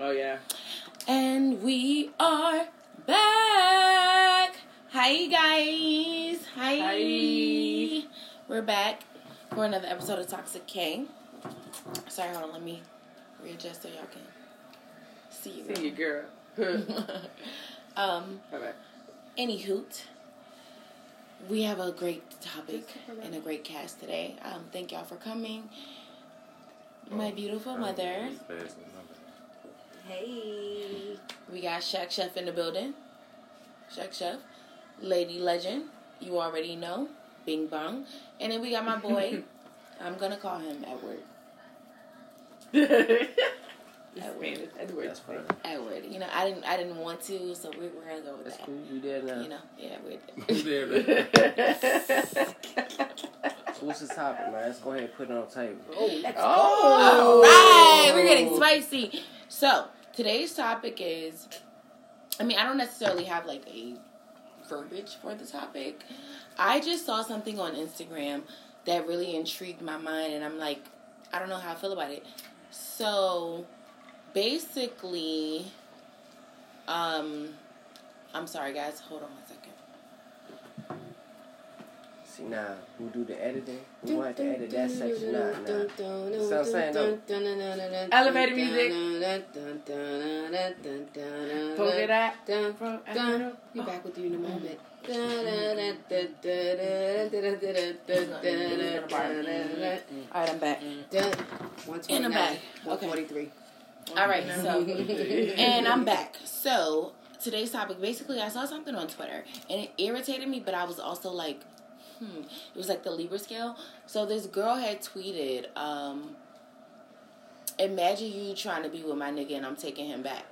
Oh yeah. And we are back. Hi guys. Hi. Hi. We're back for another episode of Toxic Kay. Sorry, hold on. Let me readjust so y'all can see you. See you, girl. um. All right. Any hoot. We have a great topic and a great cast today. Um, thank y'all for coming. My beautiful mother. Hey. We got Shaq Chef in the building. Shaq Chef. Lady Legend. You already know. Bing Bong. And then we got my boy. I'm going to call him Edward. Edward. Edward. That's fine. Edward. You know, I didn't I didn't want to, so we, we're to go with That's that. cool. You there uh, now? You know, yeah, we did. So uh, what's the topic, man? Let's go ahead and put it on the table. Oh, let's Oh. All right, we're getting spicy. So today's topic is, I mean, I don't necessarily have like a verbiage for the topic. I just saw something on Instagram that really intrigued my mind, and I'm like, I don't know how I feel about it. So basically, um, I'm sorry, guys. Hold on one second. See now, who do the editing? We want to edit that section out now. That's what I'm saying, though. Elevator music. Pull it out. Be back with you in a moment. All right, I'm back. In the back. Okay. 143. All right, so and I'm back. So today's topic, basically, I saw something on Twitter and it irritated me, but I was also like, hmm. It was like the Libra scale. So this girl had tweeted, um, "Imagine you trying to be with my nigga and I'm taking him back."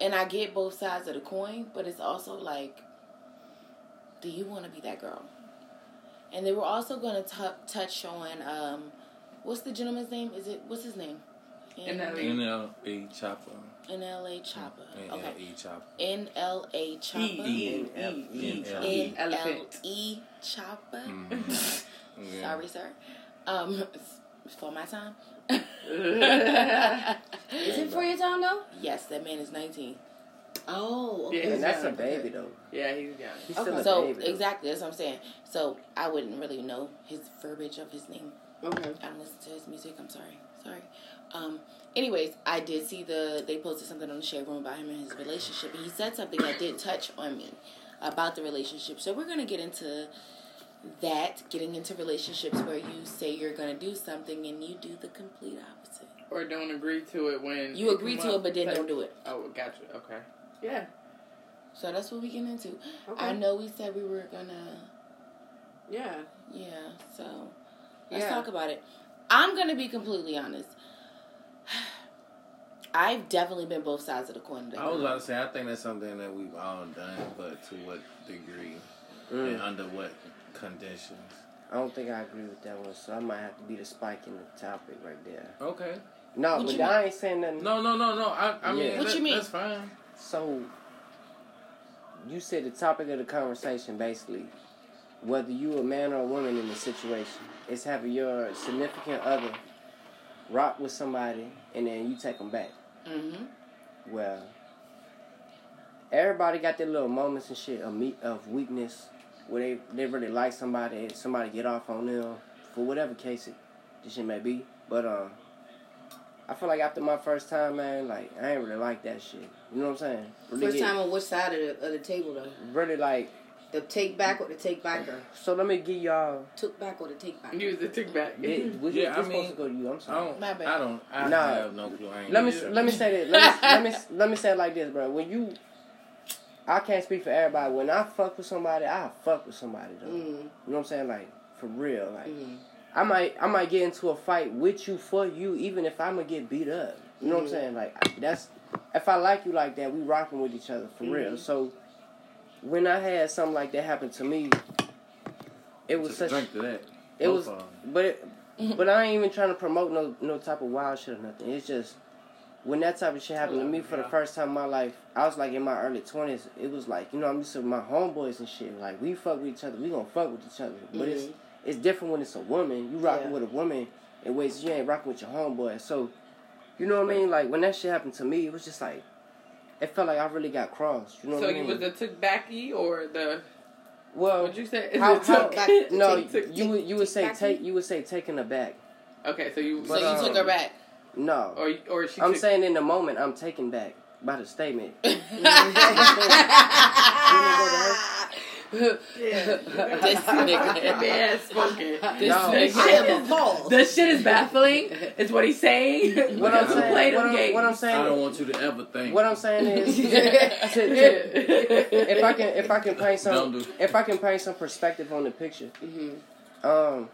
And I get both sides of the coin, but it's also like, do you want to be that girl? And they were also going to touch on, um, what's the gentleman's name? Is it what's his name? NLE. NLA Chopper. NLA Chopper. Okay. NLE Chopper. NLA Chopper. Elephant. NLE Chopper. Mhm. Sorry, sir. Um, for my time. Is it for your time though? yes, that man is 19. Oh, okay. Yeah. That's a baby, though. Yeah, he's young. He's still Okay. a So baby. though. exactly, that's what I'm saying. So I wouldn't really know his verbiage of his name. Okay. I don't listen to his music. I'm sorry. Sorry. Um. Anyways, I did see the they posted something on the shade room about him and his relationship, and he said something that did touch on me about the relationship. So we're gonna get into that, getting into relationships where you say you're gonna do something and you do the complete opposite. Or don't agree to it when You agree to up. it, but then Like- don't do it. Oh, gotcha. Okay. Yeah. So that's what we get into. Okay. I know we said we were gonna, Yeah. yeah. So let's Yeah. talk about it. I'm gonna be completely honest. I've definitely been both sides of the coin. I was about to say, I think that's something that we've all done, but to what degree and Mm. under what conditions? I don't think I agree with that one, so I might have to be the spike in the topic right there. Okay. No, What but you I ain't saying nothing. No, no, no, no. I, I mean, What that- you mean? That's fine. So, you said the topic of the conversation basically, whether you a man or a woman in the situation, is having your significant other rock with somebody and then you take them back. Mm-hmm. Well, everybody got their little moments and shit of me of weakness where they, they really like somebody and somebody get off on them for whatever case it this shit may be. But um, I feel like after my first time, man, like I ain't really like that shit. You know what I'm saying? Really First time on which side of the, of the table though? really like. The take back or the take backer? So let me give y'all. Took back or the take back? Use the take back. It, we, Yeah, I this mean, supposed to go to you. I'm sorry. I sorry. don't. My bad. I don't. I Nah. have no clue. I ain't Let me either. let me say this. Let me let me let me say it like this, bro. When you, I can't speak for everybody. When I fuck with somebody, I fuck with somebody though. Mm. You know what I'm saying? Like for real. Like Mm. I might I might get into a fight with you for you, even if I'm gonna get beat up. You know what I'm Mhm. saying? Like that's if I like you like that, we rocking with each other for real. So when I had something like that happen to me, it was Just such drink to that. it was, but it, but I ain't even trying to promote no no type of wild shit or nothing. It's just when that type of shit happened to me for the first time in my life, I was like in my early twenties. It was like you know I'm used to my homeboys and shit. Like we fuck with each other, we gonna fuck with each other. But it's Mhm. it's different when it's a woman. You rocking Yeah. with a woman in ways you ain't rocking with your homeboy. So You know what I mean? Like when that shit happened to me, it was just like it felt like I really got crossed. You know So what I you mean? was the took backy or the well, what'd you say? how, Is it how, took- back- no, take- take- you would you would say take take you would say taken aback. Okay, so you So you um, took her back. No, or or she I'm took, saying in the moment I'm taken back by the statement. yeah. This nigga. Man spoken. This No. nigga. I am appalled. The shit is baffling. Is what he's saying. What I'm saying, play what I'm, games. what I'm I don't want you to ever think. what I'm saying is, to- to- if I can if I can paint some Don't if I can paint some perspective on the picture, Mhm. um,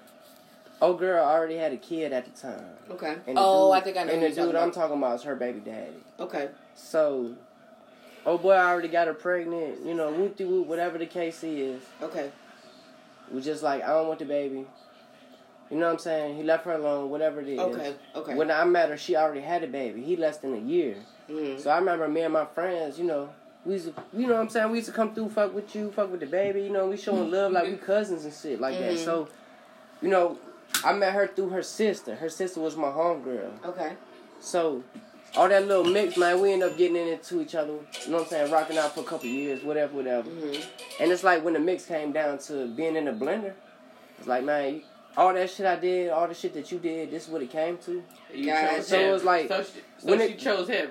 old girl already had a kid at the time. Okay. And the Oh, dude- I think I know And who the you're dude talking I'm about. talking about is her baby daddy. Okay. So, oh boy, I already got her pregnant. You know, whoop de whoop, whatever the case is. Okay. Was just like I don't want the baby. You know what I'm saying? He left her alone, whatever it is. Okay. Okay. When I met her, she already had a baby. He less than a year. Mhm. So I remember me and my friends, you know, we used to, you know what I'm saying? We used to come through, fuck with you, fuck with the baby, you know, we showing love like we cousins and shit like that. Mhm. So, you know, I met her through her sister. Her sister was my homegirl. Okay. So, all that little mix, man, we end up getting into each other, you know what I'm saying? Rocking out for a couple years, whatever, whatever. Mhm. And it's like when the mix came down to being in the blender, it's like, man, all that shit I did, all the shit that you did, this is what it came to. You Gotcha. chose So him. it was like- so she, so when she it- chose him.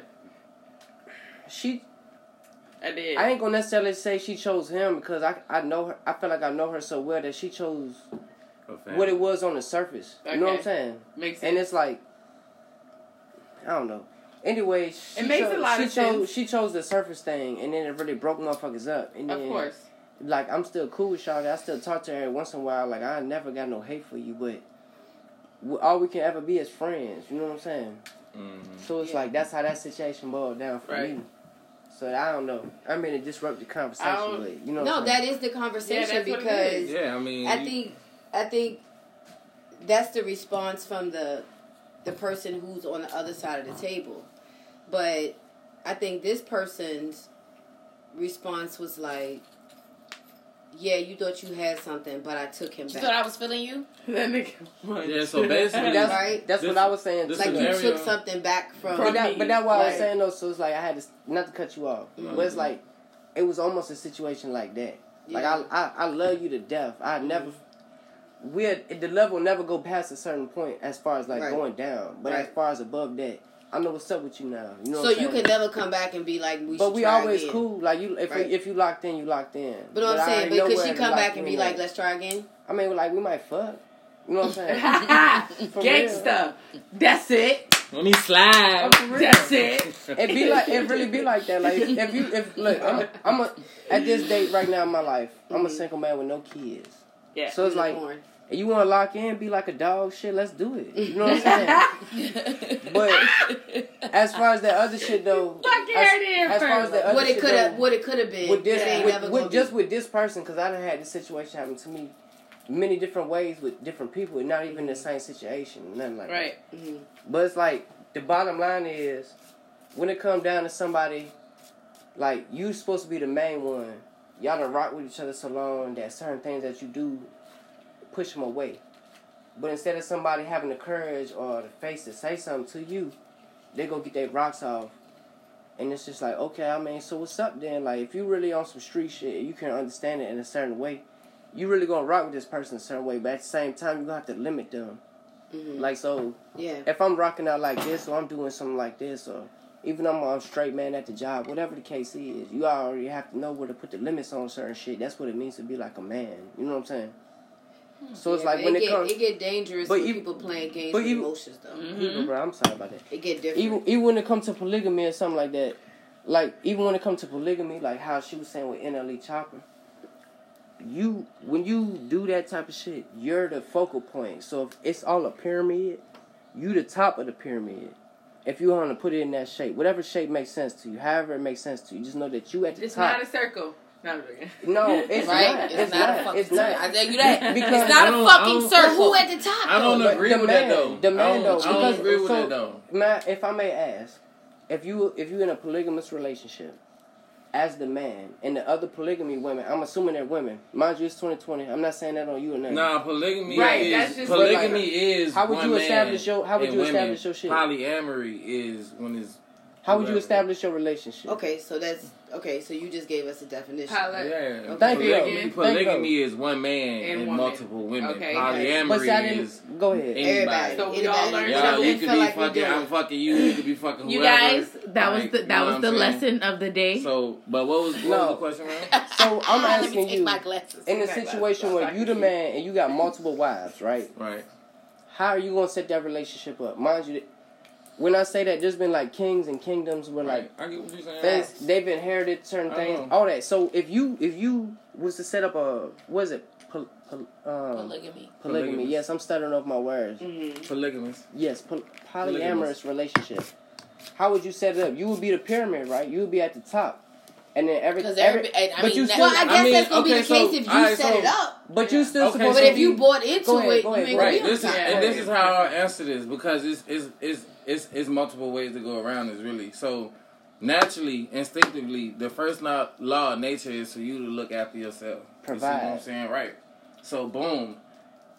She I did. I ain't gonna necessarily say she chose him because I I know her. I feel like I know her so well that she chose what it was on the surface. You know what I'm saying? Makes sense. And it's like I don't know. Anyway, she It makes chose, a lot she of chose, sense. She chose the surface thing, and then it really broke motherfuckers up. And of course. like I'm still cool with Shawty. I still talk to her once in a while. Like I never got no hate for you, but all we can ever be is friends. You know what I'm saying? Mhm. So it's Yeah. like that's how that situation boiled down for Right. me. So I don't know. I mean, it disrupted the conversation, but you know. No, what I'm that the conversation Yeah, that's what it because. Yeah, I mean, I you- think I think that's the response from the the person who's on the other side of the table. But I think this person's response was like, "Yeah, you thought you had something, but I took him You back." thought I was feeling you? that nigga. Yeah, so basically- that's Right? that's This- what I was saying. this too. like you took something back from. but that, me, but that's what I was saying though. So it's like I had to not to cut you off, Mhm. but it's like it was almost a situation like that. Like I, I, I love you to death. I never, We're the level never go past a certain point as far as like Right. going down. But as far as above that, I know what's up with you now. You know. so what you saying? can never come back and be like, "We." But we try always again. cool. Like you, if Right. we, if you locked in, you locked in. But what I'm saying, ain't but could she come back and be at. like, "Let's try again"? I mean, like we might fuck. You know what I'm saying? Gangsta. That's it. let me slide. That's it. It be like it really be like that. Like if, if you if look, I'm a, I'm a at this date right now in my life, I'm a Mhm. single man with no kids. Yeah. So it's like Unicorn. if you want to lock in, be like a dog. Shit, let's do it. You know what I'm saying? But as far as that other shit though, Fuck as, her as far as that other what it could have, what it could have been. with this, it with, with- just be. with this person, because I done had this situation happen to me many different ways with different people, and not even the same situation, nothing like that. Right. Mhm. But it's like the bottom line is when it comes down to somebody like you supposed to be the main one. Y'all done rock with each other so long that certain things that you do push them away. But instead of somebody having the courage or the face to say something to you, they go get their rocks off. And it's just like, okay, I mean, so what's up then? Like, if you really on some street shit, you can understand it in a certain way. You really gonna rock with this person a certain way, but at the same time, you gonna have to limit them. Mhm. Like, so Yeah. if I'm rocking out like this or I'm doing something like this or even I'm a straight man at the job, whatever the case is, you already have to know where to put the limits on certain shit. That's what it means to be like a man. You know what I'm saying? So it's like when it it get, comes, it get dangerous but people playing games but with emotions though. Mhm. even, bro, I'm sorry about that. It get different. Even even when it comes to polygamy or something like that, like even when it comes to polygamy, like how she was saying with NLE Chopper, you when you do that type of shit, you're the focal point. So if it's all a pyramid, you the top of the pyramid. If you want to put it in that shape, whatever shape makes sense to you, however it makes sense to you, just know that you at the It's top. not a circle. No, I'm no, it's right? not. It's, not, a fucking It's not. circle. I tell you that. Because- it's not a fucking don't- circle. who at the top? I don't though? Agree the with man- that though. the man, I don't, though, I don't because- agree with so- that though. Man, if I may ask, if you if you're in a polygamous relationship, as the man and the other polygamy women, I'm assuming they're women. Mind you, it's 2020. I'm not saying that on you or nothing. Nah, polygamy Right, is that's just- polygamy is. How would one you man establish your- how would and you women. establish your shit? Polyamory is when it's. How would you establish your relationship? Okay, so that's okay. So you just gave us a definition. Pilot. Yeah, Thank you, polygamy, Thank polygamy is one man And and, woman. multiple women. Okay. Polyamory But see, didn't. is Go ahead. anybody. So we Anybody. all learned Yeah, something. you Feel could be like we fucking. doing. I'm fucking you. You could be fucking You whoever. guys, that was Like, the you that know was the saying? lesson of the day. So, but what was what No. was the question, man? So I'm asking you, in a Back, back, situation where you the man and you got multiple wives, right? Right. How are you gonna set that relationship up? Mind you, when I say that, there's been like kings and kingdoms where like I get what you're saying. things they've inherited certain I things, know. all that. So if you if you was to set up a what is it? Pol, pol, um, Polygamy. polygamy. Yes, I'm stuttering off my words. Mm-hmm. Polygamous. Yes, poly- polyamorous Polygamous. relationship. How would you set it up? You would be the pyramid, right? You would be at the top, and then every, Because every every, I but you mean, still- Well, I guess I mean, that's gonna be the so- case if you alright, set so- it up. but you still Okay, supposed But if be, you bought into ahead, it, go you ain't go gonna Right. be This is and this is how I'll answer this because it's it's it's it's, it's multiple ways to go around this really. So naturally, instinctively, the first law, law of nature is for you to look after yourself. You see what I'm saying? Right. So boom,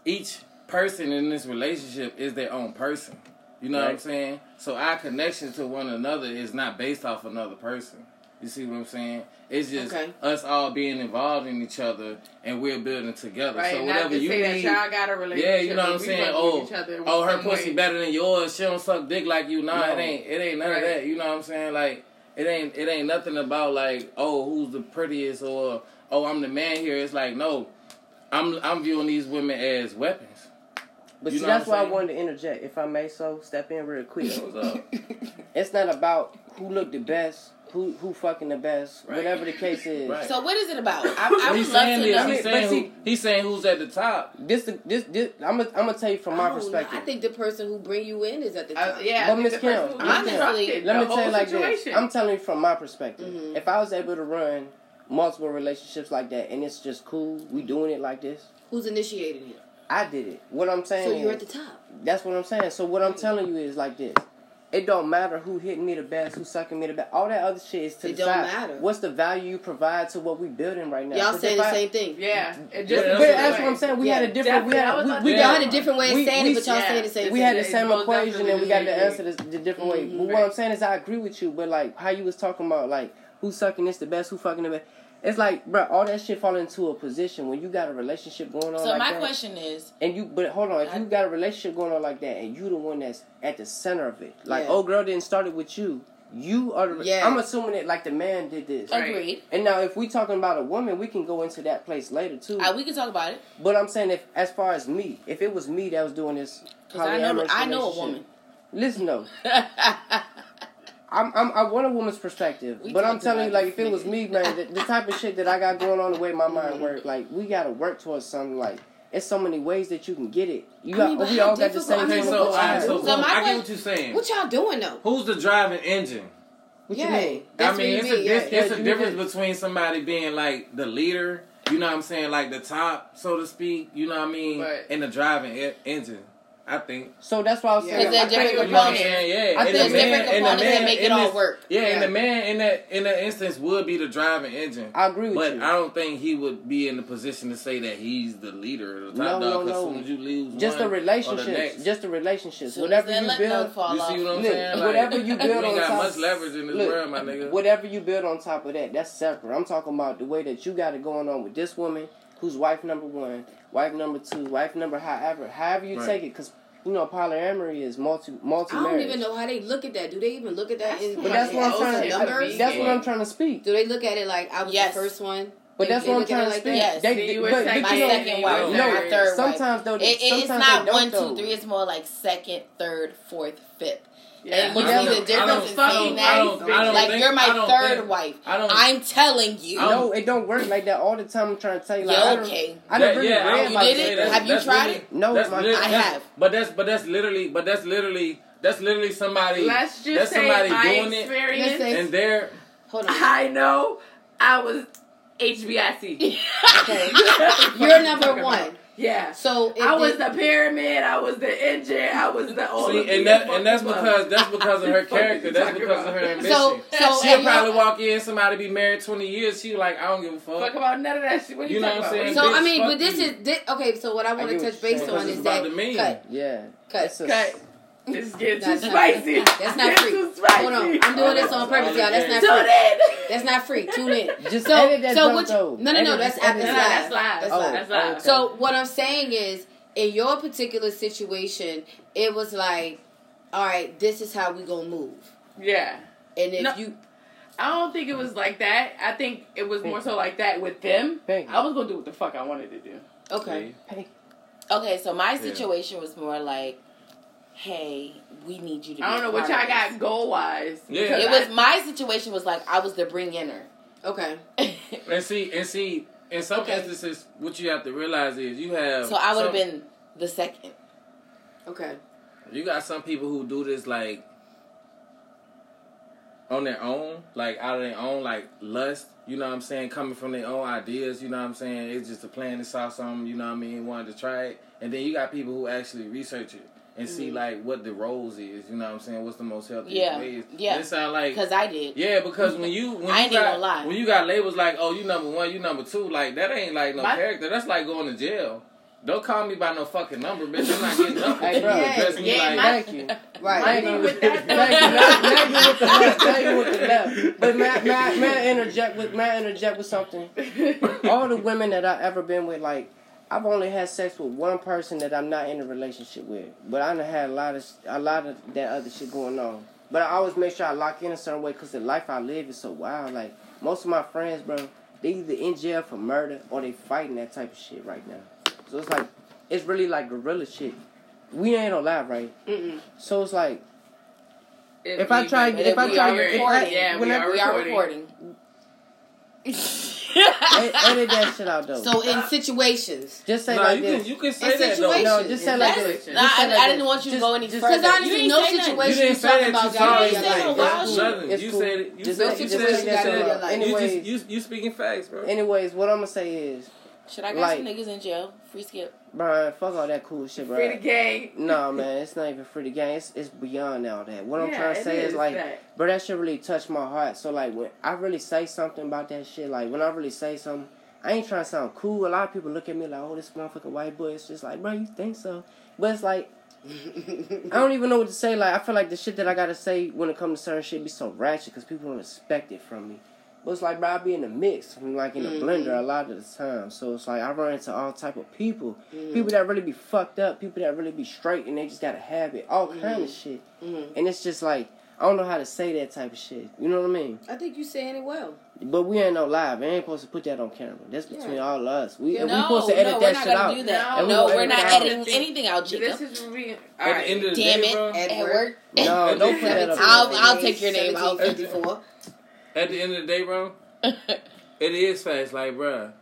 each person in this relationship is their own person. You know what I'm saying? So our connection to one another is not based off another person. You see what I'm saying? It's just Okay. us all being involved in each other and we're building together. Right, so whatever to you say need, that y'all got a relationship. yeah, you know what I'm saying. Oh, each other oh, her some pussy way. better than yours. She don't suck dick like you. Nah, No. it ain't. It ain't none Right. of that. You know what I'm saying? Like it ain't. It ain't nothing about like oh who's the prettiest or oh I'm the man here. It's like no, I'm I'm viewing these women as weapons. But You see, that's why I'm I saying? wanted to interject, if I may. So step in real quick. It's not about who looked the best, who who fucking the best, Right. whatever the case is. Right. So what is it about? I, I would he's love saying to this. know. He's saying, see- who, he's saying who's at the top. This this this. I'm gonna I'm gonna tell you from my I don't know. perspective. I think the person who bring you in is at the Uh, top. yeah, But Miss Kim, person who Miss was Kim, rocket, Let me tell you like situation. this. I'm telling you from my perspective. Mhm. If I was able to run multiple relationships like that, and it's just cool, we doing it like this. Who's initiating it? I did it. What I'm saying So you're is, at the top. That's what I'm saying. So what I'm telling you is like this. It don't matter who hitting me the best, who sucking me the best. All that other shit is to It the don't side. matter. What's the value you provide to what we building right now? Y'all saying the I- same thing. yeah, it Yeah, just that's But what that's what I'm saying. We had a different. We Definitely. I had was we, we to Y'all had a different way of we- saying we- it, but y'all yeah. saying the same thing. we had the same most equation and we got the agree. answer the, the different way. Mhm. But what I'm saying is I agree with you, but like how you was talking about like who's sucking this the best, who fucking the best. It's like, bro, all that shit fall into a position when you got a relationship going on So like my that. question is, And you, but hold on, if I- you got a relationship going on like that, and you the one that's at the center of it, like Yeah. old girl didn't start it with you, you are the. Yeah. I'm assuming that like the man did this. Right. agreed. And now, if we talking about a woman, we can go into that place later too. Uh, we can talk about it but I'm saying, if as far as me, if it was me that was doing this, because I know I know a woman. Listen though, I'm, I'm I want a woman's perspective, We but I'm telling you, like, if it was me, man, the, the type of shit that I got going on, the way my mind work, like, we gotta work towards something. Like, it's so many ways that you can get it. You I mean, but we all got the same I Okay, mean, thing. so, what all right, so, So my I get what you're saying. What y'all doing though? Who's the driving engine? What you mean? I mean, it's you a, mean. dis- yeah. it's Yeah, a difference did. between somebody being like the leader, you know what I'm saying, like the top, so to speak, you know what I mean, Right. and the driving e- engine. I think. So that's why I was Yeah. saying. Because they're I think- different You know I'm components. saying? Yeah. I think the there's man- different and the components that make it in all this- work. Yeah, and the man in that in that instance would be the driving engine. I agree with But you. But I don't think he would be in the position to say that he's the leader or the No, top no, dog. Because no. as soon as you lose just one the or the relationships, next, just the relationships. Soon as Whatever you build, fall you see what I'm Look, saying? Like, whatever you build we on ain't got top- much leverage in this Look, world, my nigga. whatever you build on top of that, that's separate. I'm talking about the way that you got it going on with this woman, who's wife number one, wife number two, wife number however, however you Right. take it, because you know polyamory is multi multi I don't even know how they look at that. Do they even look at that? That's In, But that's what I'm trying to. numbers? That's what I'm trying to speak. Do they look at it like I was Yes. the first one? But They- that's they what I'm trying it to like speak. that? Yes. They, See, you but, were but second, My you know, second wife, No. my third sometimes though, wife. It, it- it's sometimes not they don't, one, two, though. three. It's more like second, third, fourth, fifth. Yeah. And you But see the difference I in don't- saying that? I don't- I don't like think- you're my I don't third think- wife. I don't- I'm telling you. No, it don't work like that all the time. I'm trying to tell you. Like, Yeah, I don't- okay. I That- never really yeah, I You about about to did it? that- Have you that's tried it? No, that's my- lit- I have. But that's but that's literally but that's literally that's literally somebody. Let's just that's say somebody my doing it, experience. Let's and they're Hold on. I know I was HBIC. Okay. You're number one. Yeah. So if I was this- the pyramid. I was the engine. I was the all See, the and that and that's because that's because of her character. That's talking because of her ambition. So- so she'll probably your- walk in, somebody be married twenty years. She like, I don't give a fuck. Fuck about none of that shit. What you, You know talking what I'm about? saying? So I mean, but this you. is this, okay. So what I want to touch base on is that the cut, Yeah. cut. It's a- Okay. This is getting too That's not- spicy. That's not free. Too spicy. Hold on, I'm doing this on purpose, y'all. That's not Tune free. in. That's not free. Tune in. Just So, edit that so junk what? You, no, no, no. That's edit that's live. that's live. That's Oh, live. That's live. So what I'm saying is, in your particular situation, it was like, all right, this is how we gonna move. Yeah. And if No. you, I don't think it was like that. I think it was more so like that with them. I was gonna do what the fuck I wanted to do. okay, Okay, so my situation was more like, hey, we need you to. Be I don't know what part y'all got goal wise. Yeah. It was my situation was like I was the bring inner. okay, And see, and see, in some Okay. instances, what you have to realize is you have. so I would have been the second. okay. You got some people who do this like on their own, like out of their own like lust. You know what I'm saying? Coming from their own ideas. You know what I'm saying? It's just a plan. They saw something. You know what I mean? Wanted to try it, and then you got people who actually research it and see mm-hmm. like what the roles is. You know what I'm saying? What's the most healthy Yeah, ways? yeah. And it sound like Because I did. yeah, because when you when I you ain't got lie. when you got labels like oh you number one, you number two, like that ain't like no My- character. That's like going to jail. Don't call me by no fucking number, bitch. I'm not getting up with Hey, you. bro. Address me Yeah, like my- Thank you. Right. My thing with that Thank you. Not, not with the left. Not even with the left. But may, I- may, may I interject with may I interject with something? All the women that I've ever been with, like I've only had sex with one person that I'm not in a relationship with. But I done had a lot of a lot of that other shit going on. But I always make sure I lock in a certain way because the life I live is so wild. Like most of my friends, bro, they either in jail for murder or they fighting that type of shit right now. So it's like it's really like guerrilla shit. We ain't on live, right? Mm-mm. So it's like If I try- But if I try- if I- yeah, whenever- we are recording. recording. Ed- edit that shit out though. So in situations, just say Nah, like you this. can you can say In that though. situations. no, just say like this. Nah, Just say I, like I didn't want you to Just- go any just- further. because honestly, You no didn't say nothing. You situation didn't you say talking that. about You got said in you your said life. no That's wild cool. shit. Nothing. You said it. You said make- you said make you sure you said it in it. You Anyways- just you you speaking facts, bro. Anyways, what I'm gonna say is, Should I got Like- some niggas in jail? Free skip. Brian, fuck all that cool shit, bro. Free the game. No, man, it's not even free the game. It's, it's beyond all that. What I'm trying to say is, is like, that. bro, that shit really touched my heart. So like, when I really say something about that shit, like when I really say something, I ain't trying to sound cool. A lot of people look at me like, oh, this motherfucking white boy. It's just like, bro, you think so? But it's like, I don't even know what to say. Like, I feel like the shit that I gotta say when it comes to certain shit be so ratchet because people don't expect it from me. But it's like, bro, I be in the mix, I'm like in the Mhm. blender a lot of the time. So it's like I run into all type of people, Mhm. people that really be fucked up, people that really be straight, and they just got a habit, all kind of shit. Mhm. And it's just like I don't know how to say that type of shit. You know what I mean? I think you saying it well. But we ain't no live. We ain't supposed to put that on camera. That's between Yeah. all of us. We Yeah. no, we supposed to edit no, that shit gonna out. do that. No, No, we we're not editing anything out, This is re- At right. end of the Damn day, it. bro. At At work. work. No, don't put that up. I'll- I'll take your name out. 1754. At the end of the day, bro, it is fast. Like, bro,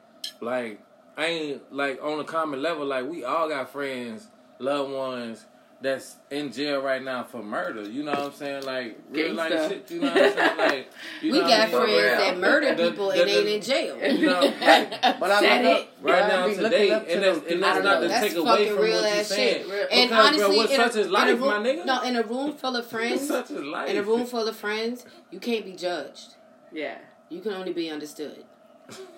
like I ain't like on a common level. Like we all got friends, loved ones that's in jail right now for murder. You know what I'm saying? Like real life Gangsta. shit. You know what I'm saying? Like you We know got what I mean? friends that murder The- people the- and ain't the- in jail. You know, like, But I Said look it. up right now today, looking to and that's, and that's don't know. to That's take away from real what you're saying. Real- And Because, honestly, bro, what's in, a, is life, room, my nigga. no, in a room full of friends, Such is life. in a room full of friends, you can't be judged. Yeah. You can only be understood.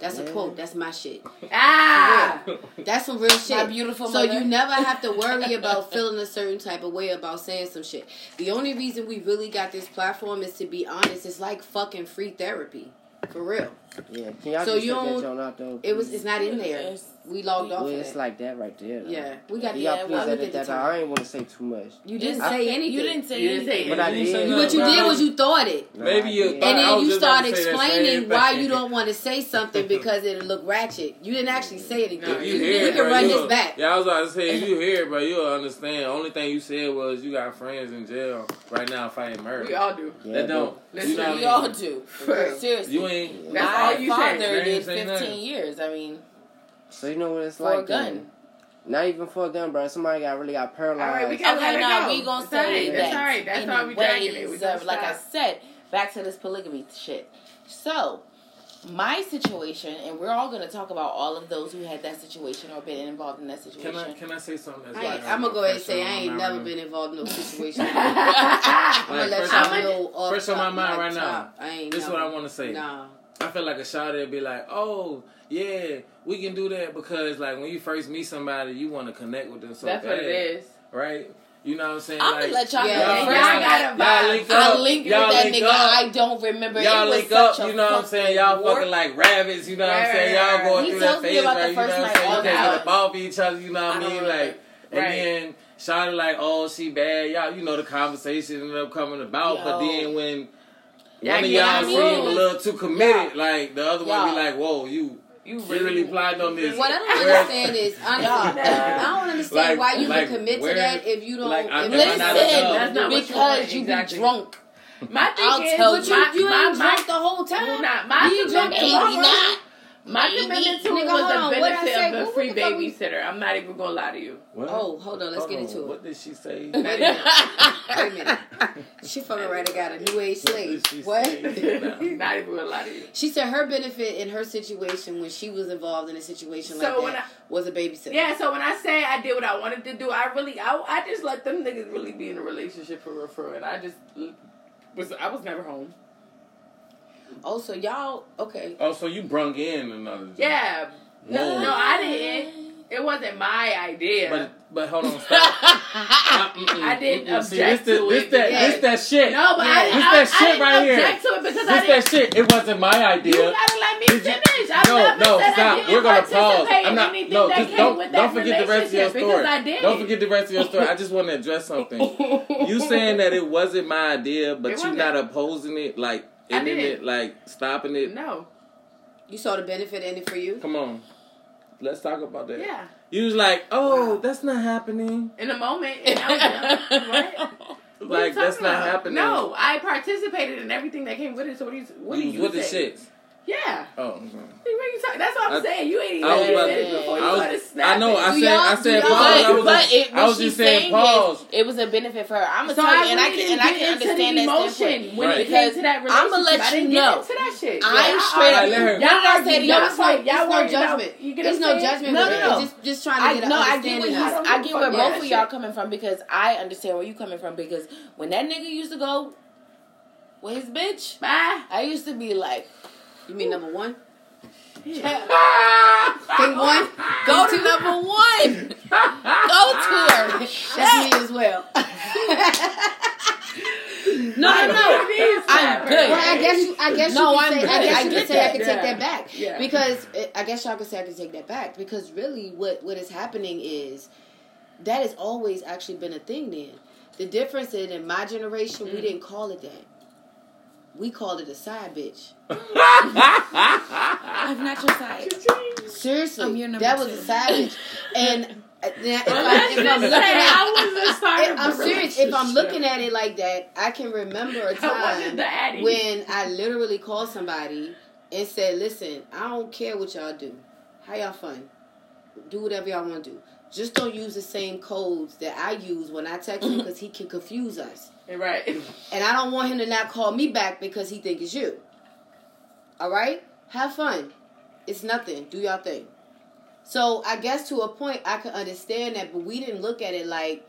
That's a quote. That's my shit. Ah. That's some real shit. My beautiful so you never have to worry about feeling a certain type of way about saying some shit. The only reason we really got this platform is to be honest. It's like fucking free therapy, for real. Yeah, can y'all So just you take that don't- joint out though? It was. It's not in there. We logged off Well, of it's it. like that right there. Though. yeah, we got. Y'all Yeah, please well, look edit that out. time. I ain't want to say too much. You didn't It's- say anything. You didn't say You didn't say anything. But I didn't say. What you did was you thought it. No, Maybe you And then you start to say that explaining why you don't want to say something because it'll look ratchet. You didn't actually say anything. No, If you, you we can run this back. Yeah, I was about to say, if you hear it, bro, you'll understand. Only thing you said was you got friends in jail right now fighting murder. We all do. That don't. Listen, You know we all do. For- Seriously. You ain't. That's My all you father say. You did 15 nothing. years. I mean, So you know what it's for like. a gun. then. Not even for a gun, bro. Somebody got really got paralyzed. All right, we can- Okay, let it now go. we gonna It's say right. That's that all right. That's in why we dragging it. We ways of, like I said, back to this polygamy shit. So, my situation, and we're all going to talk about all of those who had that situation or been involved in that situation. Can I can I say something? That's I, I'm gonna go ahead and say I ain't never right been involved in no situation. I'm gonna Like, let first y'all on- know off first on my mind like right now. I ain't. This is what I want to say. Nah. I feel like a shot would be like, oh yeah, we can do that because like when you first meet somebody, you want to connect with them so That's bad, what it is. right? You know what I'm saying? I'm like, gonna let y'all Yeah, know. y'all- y'all gotta I- vibe. Y'all link I up. linked y'all with that link nigga. up. I don't remember. Y'all it was link such up, a you know what I'm saying? Y'all warp. fucking like rabbits, you know what I'm saying? right, y'all going He through that phase, about right? You know what I'm saying? all You the can't get time. up off each other, you know what I I mean? Like, and Right. then Shawty like, oh, she bad. Y'all, you know, the conversation ended up coming about, but then when Y'all one of y'all out of seem a little too committed, like the other one be like, whoa, you You you really, really plotting on this. What I don't understand is honestly, Yeah. I don't understand Like- why you like, would commit where- to that if you don't. like, I- if am Listen, not it's- enough? That's not what you because want, you exactly. be drunk. My thing I'll is, tell But you. you, my, you my, ain't my, drunk the whole time. Not my You commitment. drunk Maybe tomorrow. not. My Maybe. commitment to Nigga, it was on, the benefit of the What- free what the fuck we- babysitter. I'm not even gonna lie to you. What? Oh, hold on, let's Hold get on, into it. What did she say? Wait a minute. Wait a minute. She fucking right. I got a new age slave. did she What? say? not even gonna lie to you. She said her benefit in her situation when she was involved in a situation So like when that I- was a babysitter. Yeah, so when I say I did what I wanted to do, I really, I, I just let them niggas really be in a relationship for real, for real. And I just was, I was never home. Oh, so y'all okay? Oh, so you brung in another. joint. Yeah, no, Whoa. no, I didn't. It wasn't my idea. But but hold on, stop. Uh, I didn't mm-mm. See, object this, to this it That, because- this that shit. no, but I, This didn't- that I, shit I didn't right here. object to it because I didn't. that shit. It wasn't my idea. You gotta let me Did you- finish. I no, never no, said I stop. didn't We're gonna pause. I'm not. anything No, just don't. Don't forget the rest of your story. because I did. Don't forget the rest of your story. I just want to address something. you saying that it wasn't my idea, but you wasn't. opposing it, like I ending it, like stopping it. No. You saw the benefit in it for you. Come on, let's talk about that. Yeah. You was like, oh, Wow. that's not happening. In a moment, and I was like, what? What are Like that's talking not happening. No, I participated in everything that came with it. So what do you? What do you you with the shits. Yeah. Oh, okay. What are you talking? That's what I'm I- saying. You ain't even I was about finished to- before you I was- started snapping. I know. I Do said. I said y'all- pause. I was. but it, I was just saying saying pause. is it was a benefit for her. I'm gonna So tell I you, and I can didn't and I can understand that emotion standpoint. when Right. it came to that I'ma relationship. let I didn't you get know. into that shit. I'm Yeah, straight I- up. let her- What I say Y'all you? It's no, Y'all it's no judgment. You get It's no judgment. No, no, no. Just, just trying to get an no, I get understanding where of you, it. don't I get where both of y'all coming from because I understand where you coming from because when that nigga used to go with his bitch, I used to be like, You mean number one? Yeah. Thing one? go to number one, go to her. That's me as well. No, no, no. I'm good. Well, I guess you. I guess No, you I'm can say. I guess you get can say I that. can Yeah. take that back Yeah. because I guess y'all can say I can take that back because really, what what is happening is that has always actually been a thing. Then the difference is in my generation, Mm. we didn't call it that. We called it a side bitch. I'm not your side. Seriously, I'm your number that was a side bitch. And uh, if, I, let's if I'm just looking say at, I was the start I'm serious. If I'm looking at it like that, I can remember a time the when I literally called somebody and said, "Listen, I don't care what y'all do. How y'all fun? Do whatever y'all want to do. Just don't use the same codes that I use when I text him because he can confuse us. Right. And I don't want him to not call me back because he think it's you. All right, have fun. It's nothing. Do y'all thing." So I guess to a point I could understand that, but we didn't look at it like.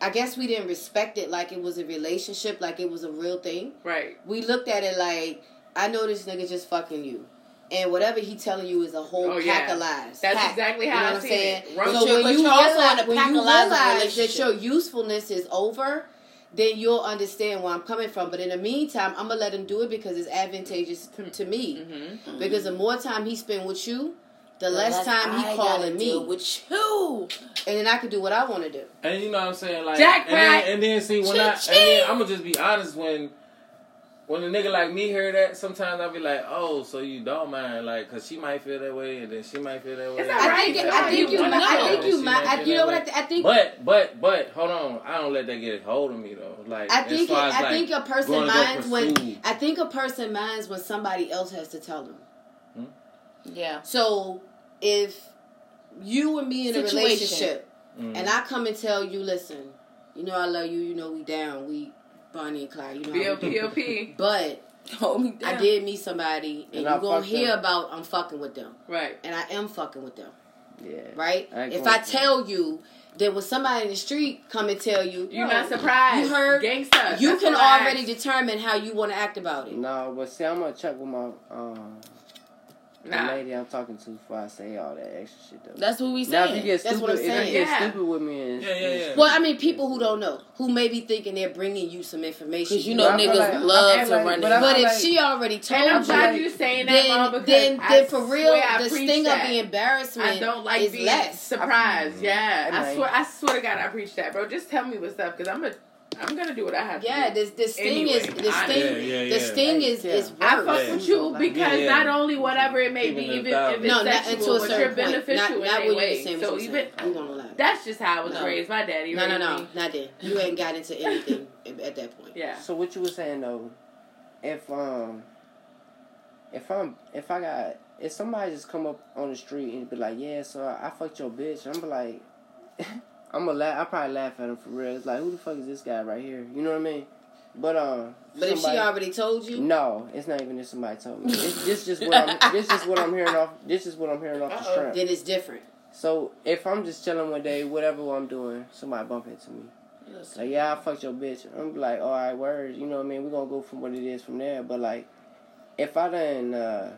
I guess we didn't respect it like it was a relationship, like it was a real thing Right. we looked at it like I know this nigga just fucking you. And whatever he telling you is a whole Oh, pack yeah. of lies. That's Pack. exactly You how know I what I'm saying? it. Run- So when you also realize, when pack you of lies realize that your usefulness is over, then you'll understand where I'm coming from. But in the meantime, I'm gonna let him do it because it's advantageous to, to me. Mm-hmm. Because the more time he spend with you, the less time he I calling me, deal with you. and then I can do what I want to do. And you know what I'm saying? Like Jack and then, and then see when I and then. I'm gonna just be honest when when a nigga like me hear that, sometimes I'll be like, oh, so you don't mind, like, cause she might feel that way, and then she might feel that way. It's and I right. think, she it, might I think you, way, might, I think you might. might I, you know what? I, th- I think. But but but hold on, I don't let that get a hold of me though. Like I as think it, far as, I think a person going to go minds when I think a person minds when somebody else has to tell them. Yeah. So if you and me in a Situation. relationship Mhm. and I come and tell you, listen, you know I love you, you know we down, we Bonnie and Clyde, you know. how we do. BLPLP. But Hold me down. I did meet somebody, and, And you're gonna hear them. about I'm fucking with them, Right. and I am fucking with them, Yeah. right? I if I for tell you that when somebody in the street come and tell you, You're "Yo, not surprised. You heard? Gangsta. You That's can already determine how you want to act about it. No, but see, I'm gonna check with my um, the lady I'm talking to before I say all that extra shit though. That's what we now, if you saying. get That's stupid, what I'm if you get Yeah. stupid with me, and Yeah, yeah, yeah. Well, I mean, people who don't know, who may be thinking they're bringing you some information. Because you know niggas like- love feel to like- run but it. I But if like- she already told And I'm you, glad like- you saying that, Mom, then, because then, I then for real, the preach sting that. of the embarrassment I don't like is being less. surprised. Mm-hmm. Yeah, Hey, I swear, I swear to God, I preach that, bro. Just tell me what's up, because I'm a, I'm gonna do what I have Yeah, to do. this this sting Anyway, is this I- sting. Yeah, yeah, The yeah. sting is Yeah. is I fuck Yeah. with you because Yeah. not only whatever it may be, Even a even if it's no, not sexual, until a but certain you're point. beneficial Not, in not any when you're way. saying what So you're even. I'm gonna lie. that's just how I was No. raised. My daddy. No, no, no, me. not then. You ain't got into anything at that point. Yeah. So what you were saying though, if um, if I'm if I got if somebody just come up on the street and be like, yeah, so I, I fucked your bitch, I'm be like, I'm gonna laugh. I probably laugh at him for real. It's like, who the fuck is this guy right here? You know what I mean? But um, But if she already told you, no, it's not even if somebody told me. It's, this just what I'm. This is what I'm hearing off. This is what I'm hearing off the Uh-oh. strap. then it's different. So if I'm just chilling one day, whatever I'm doing, somebody bump into me. Like, yeah, I fucked your bitch. I'm like, all right, words. You know what I mean? We're going to go from what it is from there. But, like, if I done, uh,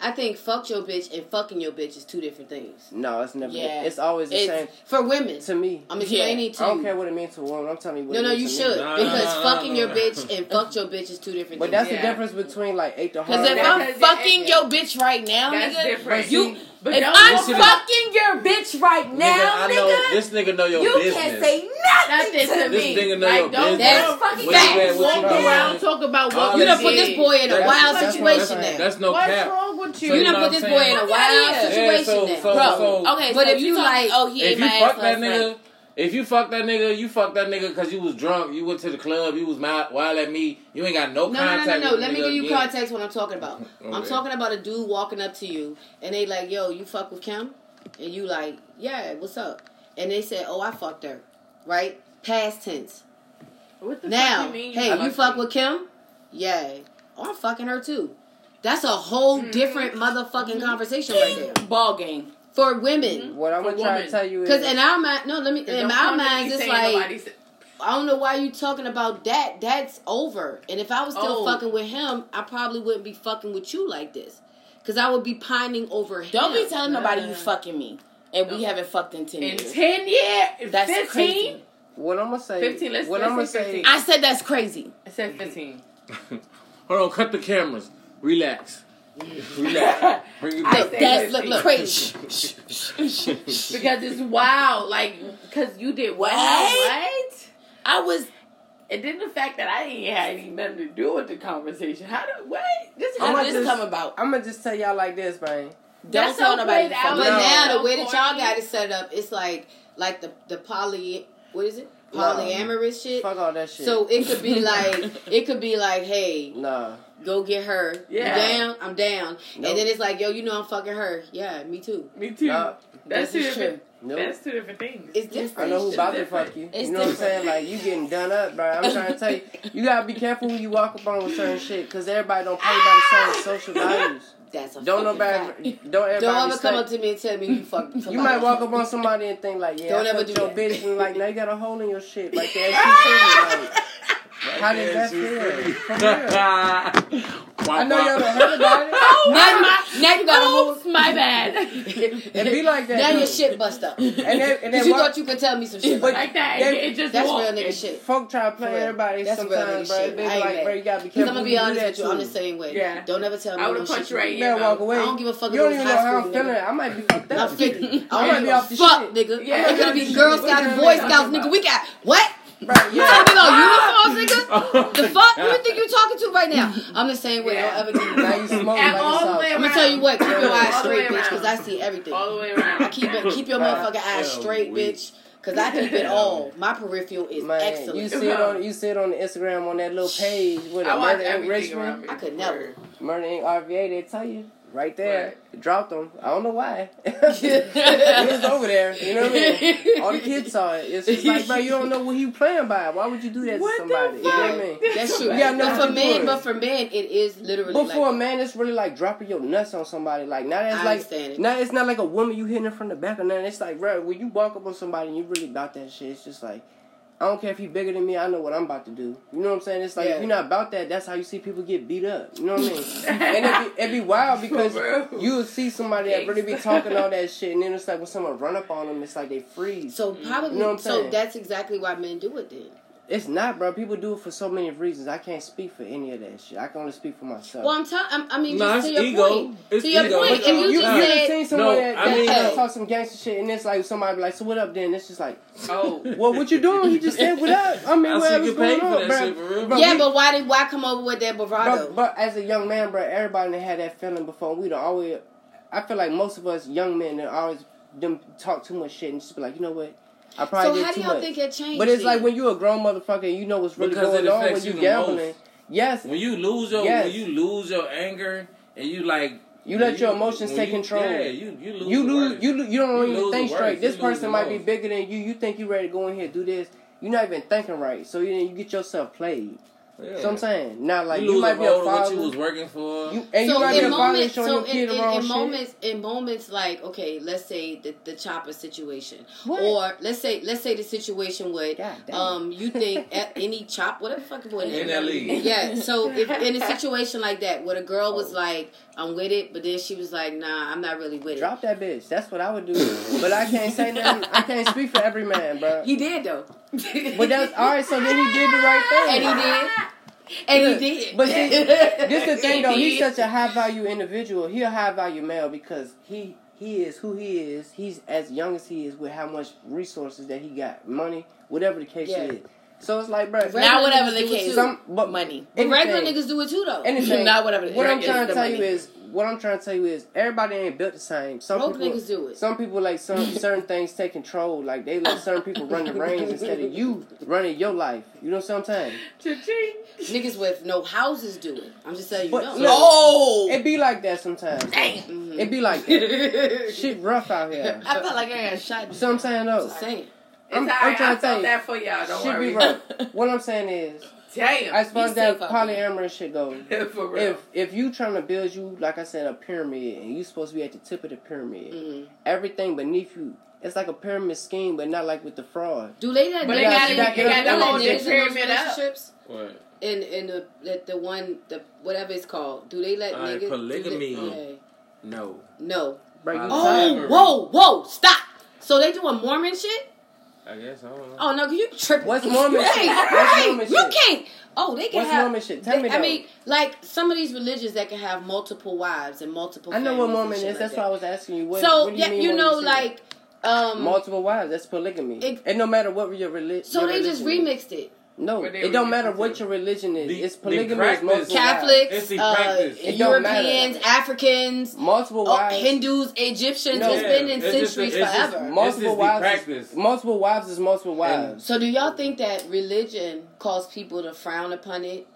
I think fuck your bitch and fucking your bitch is two different things. no, it's never, Yeah. it's always the It's same. for women. To me, I'm explaining I to I don't care what it means to a woman. I'm telling you what No, it no, means you to should No, because no, no, fucking no, your no. bitch and fucked your bitch is two different things. But things. that's Yeah. the difference between, like, eight to Because hard. if I'm Because- fucking your bitch right now, That's nigga, different. you. But if I'm talk fucking your bitch right now, nigga, I know nigga, this nigga know your you business. can't say nothing Nothing to to This me. nigga know like, your don't business. That's fucking Where facts. walk around talk about what You you done put this boy in a wild that's what I'm situation now. That's no What's cap. Wrong with you? So You you done put this boy in a wild situation Yeah, so- so- Bro, so- okay, But so if you talking- like- oh, he ate If my you ass fuck that last nigga, night. if you fuck that nigga, you fuck that nigga because you was drunk, you went to the club, you was mad, wild at me, you ain't got no No, no, contact no, no, no. with Let me nigga give you again. context what I'm talking about. I'm talking about a dude walking up to you and they like, yo, you fuck with Kim? And you like, yeah, what's up? And they said, oh, I fucked her. Right? Past tense. What the Now, fuck you mean? hey, you fuck with Kim? Yeah. Oh, I'm fucking her too. That's a whole Mm-hmm. different motherfucking mm-hmm. conversation right there. Ball game. For women. Mm-hmm. What I'm For going to try women. to tell you is... Because in our mind, no, let me, in Don't our come minds, it's like, said- I don't know why you talking about that. That's over. And if I was still Oh. fucking with him, I probably wouldn't be fucking with you like this. Because I would be pining over him. Don't be telling nobody you uh. fucking me. And we haven't fucked in 10 in years. ten years, That's 15? crazy. What I'm going to say... 15, let's- what let's I'm gonna say say... 15. I said that's crazy. I said fifteen. Hold on, cut the cameras. Relax. Relax. Bring it back. say That's look, look crazy. because it's wild, like because you did what? What? What? I was And then the fact that I ain't had any nothing to do with the conversation. How do what? This is how did this just- come about? I'm going to just tell y'all like this, man. Don't That's tell so nobody you played fucking out. But No. now the way that y'all got it set up, it's like like the the poly what is it? No. Polyamorous shit. Fuck all that shit. So it could be like it could be like, hey, Nah. go get her. Yeah. You down? I'm down. Nope. And then it's like, yo, you know I'm fucking her. Yeah, me too. Me too. Nah. That's two This is different. Nope. That's two different things. It's different. I know who It's about to fuck you. It's you know what I'm saying? Like, you getting done up, bro. I'm trying to tell you. You gotta be careful when you walk up on with certain shit, because everybody don't play by the same social values. That's a Don't nobody, fact. don't everybody Don't ever respect- come up to me and tell me you fucked somebody. You might walk up on somebody and think like, yeah, Don't I ever fucked do your that. bitch, and like, now you got a hole in your shit. Like, that she like, how did that feel? For. I know y'all done heard about it. Now you, now you got a whole. Oh, my bad. It be like that. Now though. your shit bust up. And then, and then you walk- thought you could tell me some shit. But- like that. They- it, it just That's walked. real nigga shit. Folk try to play For real. everybody That's real nigga bro. shit. They I be ain't like, mad. bro, you gotta be Because careful. I'm gonna be honest with you, I'm the same way. Yeah. Don't ever tell me I would've punched you you right did. in You your better walk away. I don't give a fuck You don't even know high how I'm school, feeling. I might be fucked I'm up. 50. I I don't might be a off the fuck, shit. nigga. It could be Girl Scouts Boy Scouts, nigga. We got what? Right, You yeah. talking about uniforms, nigga? The fuck? Who you think you talking to right now? I'm the same way. Yeah. Don't ever give me Now you smoking And like all a the way sauce. I'm gonna tell you what. Keep your eyes All the way straight, bitch, because I see everything. all the way around. I Keep it. Keep your motherfucking eyes Yeah, straight, we- bitch. Cause I keep it all. My peripheral is Man, excellent. you see it on you see it on the Instagram on that little page with I a watch murder in everything around Richmond, me. I could never. murder in RVA. They tell you right there. Right. Dropped them. I don't know why. it was over there. You know what I mean? All the kids saw it. It's just like, bro, you don't know what he playing by. Why would you do that What to somebody? You know what I mean? That's true. Gotta but for men, but for men, it is literally But like for a man, it's really like dropping your nuts on somebody. Like now, I like it. now it's not like a woman you hitting her from the back or nothing. It's like, bro, when you walk up on somebody and you really about that shit, it's just like. I don't care if he bigger than me. I know what I'm about to do. You know what I'm saying? It's like Yeah. if you're not about that, that's how you see people get beat up. You know what I mean? and it be, it be wild because you will see somebody that really be talking all that shit, and then it's like when someone run up on them, it's like they freeze. So probably, You know what I'm so saying? that's exactly why men do it then. It's not, bro. People do it for so many reasons. I can't speak for any of that shit. I can only speak for myself. Well, I'm telling. I mean, No, to your ego. point. It's to your ego. point, But if you, you- you, just you said, ever seen someone No, that, I mean- that talk some gangster shit, and it's like somebody be like, "So what up?" Then it's just like, Oh. "Well, what you doing?" He just said, "What up?" I mean, I see whatever's going on, bro. shit, for. Bro, yeah, we- but why did why come over with that bravado? But, but as a young man, bro, everybody had that feeling before. We don't always. I feel like most of us young men that always them talk too much shit and just be like, you know what? I probably so did how too do y'all much. think it changed? but it's like when you're a grown motherfucker and you know what's really Because going on when you you gambling. most. Yes, When you lose your Yes. when you lose your anger and you like You let your emotions take you- control. Yeah, you you lose. you lose. You you don't You even lose think straight. This You person might be bigger than you. You think you ready to go in here do this. You're not even thinking right. So you you get yourself played. Yeah. So I'm saying now, like you you, might be a hold of what you was working for. You, and you so might be in a father moments, showing so your in, kid in, the wrong in shit. moments, in moments like okay, let's say the the chopper situation, What? or let's say let's say the situation with um you think at any chop whatever fucking boy In that league. Yeah, so if in a situation like that where the girl was Oh. like, I'm with it, but then she was like, Nah, I'm not really with it. Drop that bitch. That's what I would do. but I can't say nothing. I can't speak for every man, bro. He did though. But that's all right. So then he did the right thing. and he did. And Look, he did. But see, this is the thing though. He's such a high value individual. He a high value male because he he is who he is. He's as young as he is with how much resources that he got, money, whatever the case Yeah. is. So it's like, bro. Regular Not whatever niggas the do it case. Some, but Money. But regular niggas do it too though. anything. Not whatever the- What I'm trying to tell money. you is, what I'm trying to tell you is, everybody ain't built the same. Some Broke people, niggas do it. Some people like some certain things take control. Like they let certain people run the reins instead of you running your life. You know what I'm saying? Niggas with no houses do it. I'm just telling you. But no. look, Oh! It be like that sometimes. Mhm. It be like that. Shit rough out here. I felt like I got shot. You see what I'm saying though? Just saying. It's I'm- alright. I'm trying I to tell you. that for y'all. Don't Shit worry. be rough. What I'm saying is, Damn. as far Be as that safe out there. polyamorous shit goes, for real. if if you trying to build you like I said a pyramid and you supposed to be at the tip of the pyramid, Mhm. everything beneath you, it's like a pyramid scheme, but not like with the fraud. Do they let But they gotta- they gotta they let hold niggas the in those pyramid up. What? In in the, the the one the whatever it's called. Do they let Alright, niggas do polygamy. they- yeah. No. No. Bro, Oh. Oh, whoa, whoa, stop. So they doing Mormon shit? I guess I don't know. Oh no, 'cause you tripping. What's Mormon Hey, shit? What's right, Mormon You shit? can't. Oh, they can What's have. Mormon shit? Tell they- me I mean, like some of these religions that can have multiple wives and multiple. I know what Mormon is. like That's that. why I was asking you. What, so what do you yeah, mean you know, shit? like um. multiple wives. That's polygamy. It- and no matter what your religion. so they just remixed it. No, it don't matter what to. your religion is. The- it's the polygamy. is multiple Catholics, It's uh. It. Europeans, Africans, wives. multiple oh, wives. Hindus, Egyptians. No. it's been in It's just- centuries it's just- forever. multiple It's just the wives. practice. Is, multiple wives is multiple wives. So do y'all think that religion caused people to frown upon it,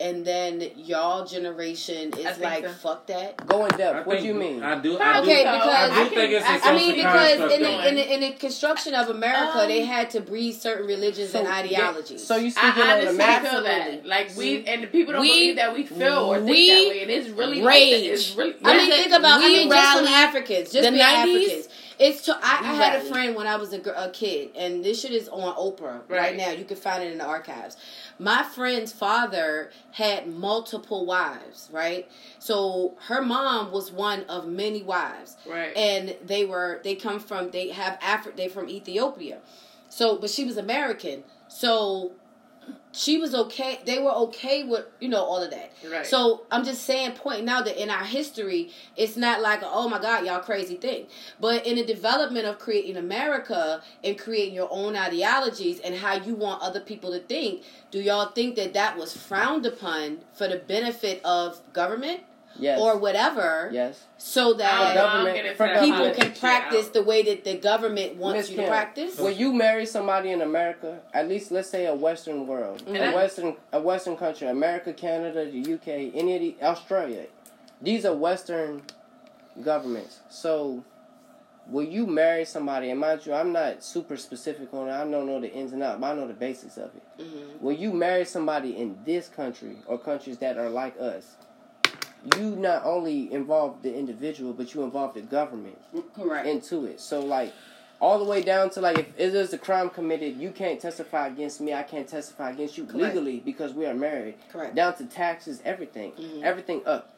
and then y'all generation is like so. fuck that? Go in I depth. What do you mean? I do. I Okay, do, because- I do I think it's a I- I social mean, because in the, in the in the construction of America, Um, they had to breed certain religions and So, ideologies. So you I speaking on honestly America? feel that. Like we and the people don't We- believe that we feel or think we that way, and it's really rage. Like. It's really. I mean, think about. I we mean, just from Africans, just the being 90s, Africans. It's to, I, I had a friend when I was a, a kid, and this shit is on Oprah right. Right. now. You can find it in the archives. My friend's father had multiple wives, right? So her mom was one of many wives, Right. and they were they come from they have Afri- they from Ethiopia, so but she was American, so she was okay. They were okay with you know all of that. Right. So I'm just saying, pointing out that in our history, it's not like, a, oh my God, y'all crazy thing. But in the development of creating America and creating your own ideologies and how you want other people to think, do y'all think that that was frowned upon for the benefit of government Yes. or whatever, yes. so that don't know, I'm government- for to people can practice shit the way that the government wants Miss you to practice? When you marry somebody in America, at least let's say a Western world, And a I- Western a Western country, America, Canada, the UK, any of the Australia, these are Western governments. So when you marry somebody, and mind you, I'm not super specific on it. I don't know the ins and outs, but I know the basics of it. Mm-hmm. When you marry somebody in this country or countries that are like us, you not only involve the individual, but you involve the government Correct. into it. So like all the way down to like if, there's a crime committed, you can't testify against me. I can't testify against you Correct. legally because we are married. Correct. Down to taxes, everything, Mhm. everything up.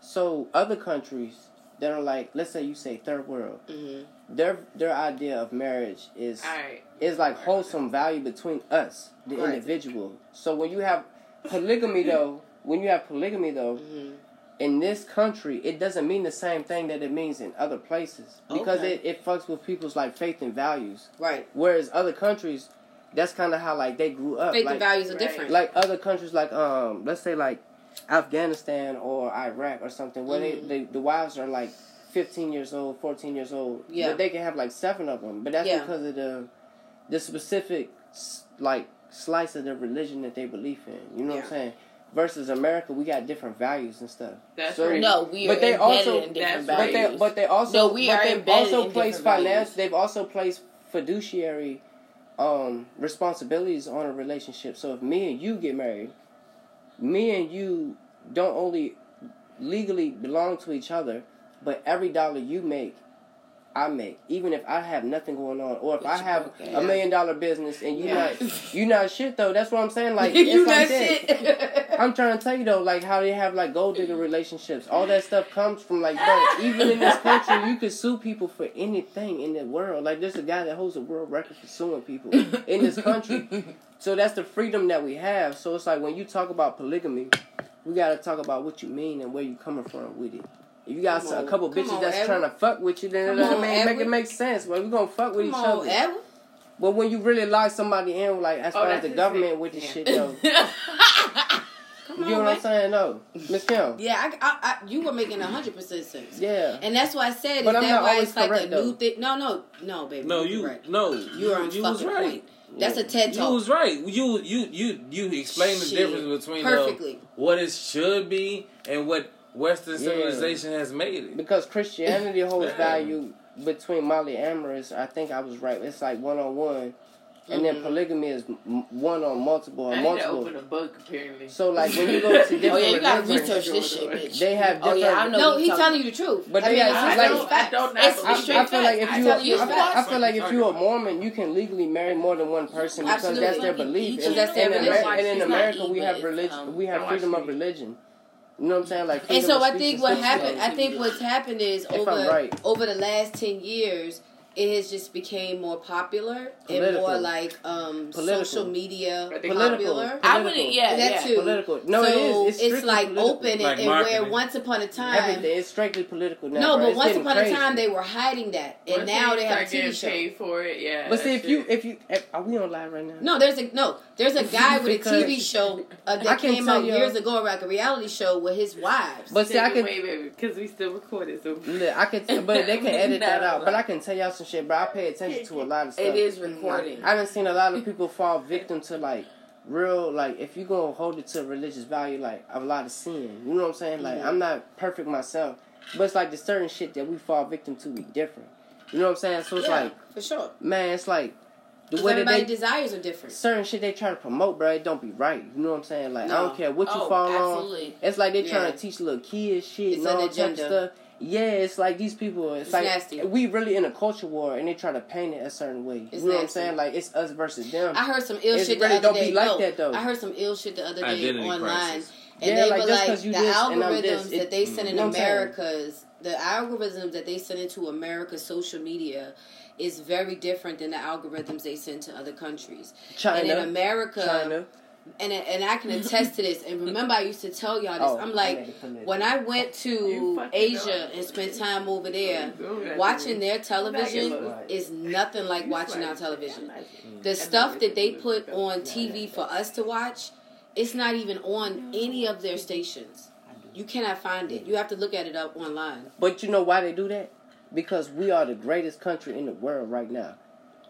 So other countries that are like, let's say you say third world, hmm their their idea of marriage is right. is like wholesome value between us, the Right. individual. So when you have polygamy though, when you have polygamy though, hmm in this country, it doesn't mean the same thing that it means in other places because Okay. it, it fucks with people's like faith and values. Right. Whereas other countries, that's kind of how like they grew up. Faith like, and values are different. like other countries, like um, let's say like Afghanistan or Iraq or something, where Mhm. they, they the wives are like fifteen years old, fourteen years old. Yeah. but they can have like seven of them. But that's Yeah. because of the the specific like slice of the religion that they believe in. You know what I'm saying? Versus America, we got different values and stuff. That's So- right. No, we are But they embedded also- in different That's But values. they, but they also, No, we but are they've also in placed different values. finance. They've also placed fiduciary um, responsibilities on a relationship. So if me and you get married, me and you don't only legally belong to each other, but every dollar you make, I make, even if I have nothing going on, or if I have a million dollar business and you Yeah. not you not shit though. That's what I'm saying. Like you it's like that that. shit. I'm trying to tell you though, like how they have like gold digger relationships. All that stuff comes from like that. Even in this country, you could sue people for anything in the world. Like there's a guy that holds a world record for suing people in this country. So that's the freedom that we have. So it's like when you talk about polygamy, we gotta talk about what you mean and where you coming from with it. If you got some- on. a couple bitches on, that's Edward. trying to fuck with you, then Come it doesn't on, make, make it make sense. Well, we gonna fuck with Come each on, other. Edward. But when you really lock somebody in, like as Oh, far as that's the government thing. with this Yeah. shit though, Come you know what man. I'm saying? No, Miss Kim. Yeah, I, I, I, you were making hundred percent sense. Yeah. And that's why I said, is But I'm that not why it's like a correct, new thing? No, no, no, baby. No, you're you correct. no, You are on you was fucking right. point. That's a TED talk. You was right. You you you you explained the Shit. difference between uh, Perfectly. what it should be and what Western Yeah. civilization has made it. Because Christianity holds value between polyamorous. I think I was right. It's like one on one, and then Mhm. polygamy is one on multiple or I need to multiple. open a book apparently. So like when you go to different Oh yeah, you gotta research this shit, bitch. they have Oh yeah, I know. No, he's telling you the truth. But I mean, have- it's I like- don't. I don't not It's I, believe straight I feel like if facts. you, I you I, feel- I feel like if you're a Mormon, you can legally marry more than one person because that's their belief. Because And, that's their and, in religion. Amer- and in America, we have religion. um, we have freedom of religion. You know what I'm saying? Like, And so I think what happened, I think what's happened is If over right. over the last ten years, it has just became more popular and more like um, Political. social media I think- Political. popular. I wouldn't. Yeah, That yeah. too. Political. No, so it is. It's, It's, like political. open and, Like and where once upon a time. Everything. It's strictly political now. No, bro. but It's once upon crazy. a time they were hiding that, and Once now you they have a start TV show. paid for it. Yeah. But see, that's if you, if you, if, are we on live right now? No, there's a no. There's a guy with a TV show uh, that came out years ago, like a reality show with his wives. But see, I can, away, baby, because we still recorded. So look, I can, but they can edit that out. But I can tell y'all some shit, But I pay attention to a lot of stuff. It is recording. I done seen a lot of people fall victim to like real like if you gonna hold it to a religious value like a lot of sin. You know what I'm saying? Like Mhm. I'm not perfect myself, but it's like the certain shit that we fall victim to be different. You know what I'm saying? So it's yeah, like, for sure. man, it's like the 'Cause way that everybody's they desires are different. certain shit they try to promote, bro. It don't be right. You know what I'm saying? Like I don't care what you Oh, fall on. It's like they trying Yeah. to teach little kids shit It's and an all that type agenda. stuff. Yeah, it's like these people. It's, It's like nasty. we really in a culture war, and they try to paint it a certain way. It's you know what I'm saying? Like it's us versus them. I heard some ill It's shit really the other don't be day. like no, that, though. I heard some ill shit the other day Identity online. crisis. And Yeah, they like, were just like 'cause you the this and I'm algorithms this, it- that they send in You know what I'm saying? America's the algorithms that they send into America's social media is very different than the algorithms they send to other countries. China, and in America, China. and and I can attest to this. And remember, I used to tell y'all this. Oh, I'm I like, made it when I went to Asia know. and spent time over there, Don't do that to watching their television is nothing like watching our television. The stuff that they put on TV for us to watch, it's not even on any of their stations. You cannot find it. You have to look at it up online. But you know why they do that? Because we are the greatest country in the world right now.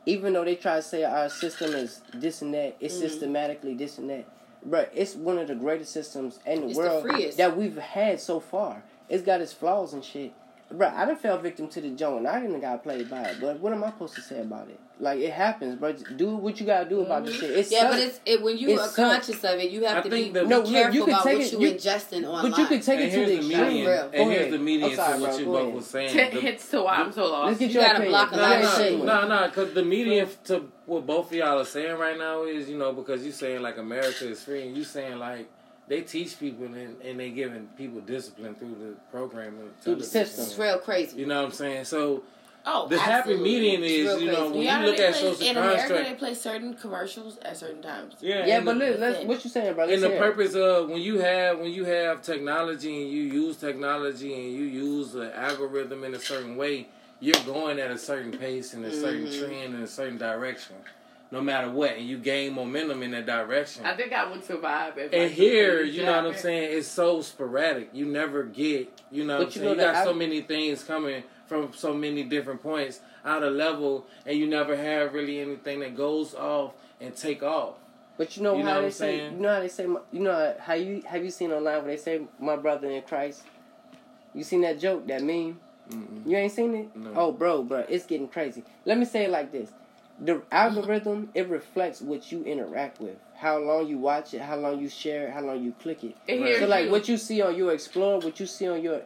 Even though they try to say our system is this and that, it's Mhm. systematically this and that. But it's one of the greatest systems in the It's world freest. that we've had so far. It's got its flaws and shit. bro, I done fell victim to the joint. I didn't got played by it. But what am I supposed to say about it? Like it happens, bro. Do what you gotta do about this mm-hmm. shit. It's Yeah, but it's it, when you It are sucks. conscious of it, you have I to be, the- be No, look, careful you can about take what it- you, you- ingesting online. but you can take And it to the the extreme. median. real. And Go here's the median oh, I'm to what you Go both ahead. was saying. Ten The- hits to why I'm so lost. Let's get You your gotta opinion. block a No, lot of no, shit. no, no, because the median to what both of y'all are saying right now is, you know, because you're saying like America is free, and you're saying like they teach people and, and they giving people discipline through the program and Through the system. It's real crazy. You know what I'm saying? So Oh, the happy absolutely. median is, real you know, crazy. when Yeah, you look at play- social in America, they play certain commercials at certain times. yeah, Yeah, but the- look, let's, what you saying, bro? And the purpose of when you have when you have technology and you use technology and you use the algorithm in a certain way, you're going at a certain pace and a certain Mhm. trend in a certain direction, no matter what, and you gain momentum in that direction. I think I would survive if. And like, here, you know what I'm saying, it's so sporadic. You never get, you know, what you know you that got so many things coming from so many different points out of level, and you never have really anything that goes off and take off. But you know You know how what they I'm say. saying? You know how they say. You know how you have you seen online where they say my brother in Christ. You seen that joke, that meme? Mm-mm. You ain't seen it? No. Oh, bro, bro, it's getting crazy. Let me say it like this: the algorithm it reflects what you interact with, how long you watch it, how long you share it, how long you click it. It Right. hears So like you. what you see on your Explorer, what you see on your.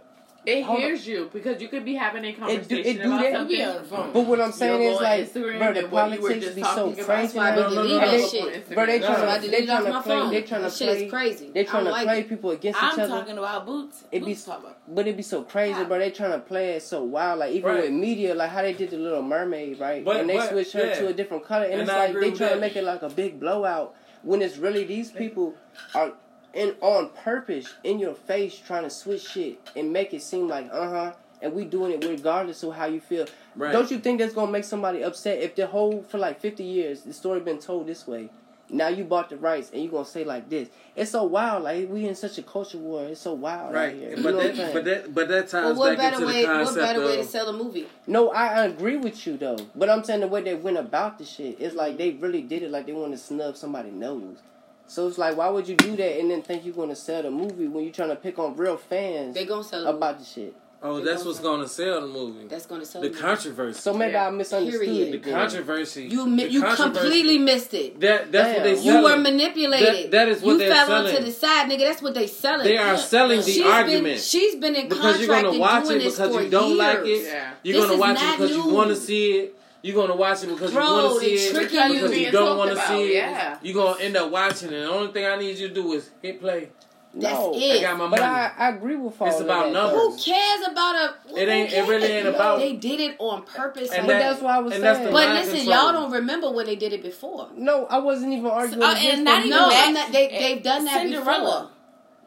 It hold hears you because you could be having a conversation it do about that? something. Yeah, on the phone. But what I'm saying is like, bro, the and what you were politics be so crazy. That's I now. no, no, no, that no. shit. Bro, they No. trying That's why to they trying to play phone. they trying to That shit is play crazy. they I trying to like play it. people against I'm each other. talking about boots. It be boots talk. But it be so crazy, Yeah. bro. They trying to play it so wild. Like even Right. with media, like how they did the Little Mermaid, right? But- and they but, switched her yeah. to a different color, and, And it's I like they with trying to make it like a big blowout when it's really these people are in on purpose in your face trying to switch shit and make it seem like uh huh, and we doing it regardless of how you feel. Right. Don't you think that's gonna make somebody upset if the whole for like fifty years the story been told this way? Now you bought the rights and you gonna say like this. It's so wild. Like we in such a culture war. It's so wild right? here. Right, You but know what I'm that, saying? but that, but that Well, what back better into way? the What concept better way to sell a movie? No, I agree with you though. But I'm saying the way they went about the shit, it's like they really did it like they want to snub somebody's nose. So it's like, why would you do that and then think you're gonna sell the movie when you're trying to pick on real fans They gonna sell about the shit? oh, They that's gonna what's going to sell the movie. That's gonna sell The a movie. controversy. So maybe Yeah. I misunderstood. Period. the controversy. You mi- the you controversy- completely missed it. That that's what they Damn. You were manipulated. That- that is what you they're fell selling. onto the side, nigga. That's what they selling. They are selling the She's argument. Been, she's been in because contract you're gonna and watch doing it this because for you don't years. like it. Yeah. You're This gonna watch it not because you want to see it. You're gonna watch it because Bro, you want to see it. Because you. you don't want to see it. Yeah. You're gonna end up watching it. The only thing I need you to do is hit play. That's no, it. I got my But money. I, I agree with all It's of about that, numbers. Who cares about a? It ain't- who it really cares? ain't about- They did it on purpose. And like- that- that's what I was and saying. but listen, control. y'all don't remember when they did it before. No, I wasn't even arguing. uh, and not them. even No, that. I'm not, they they've done that Cinderella. before.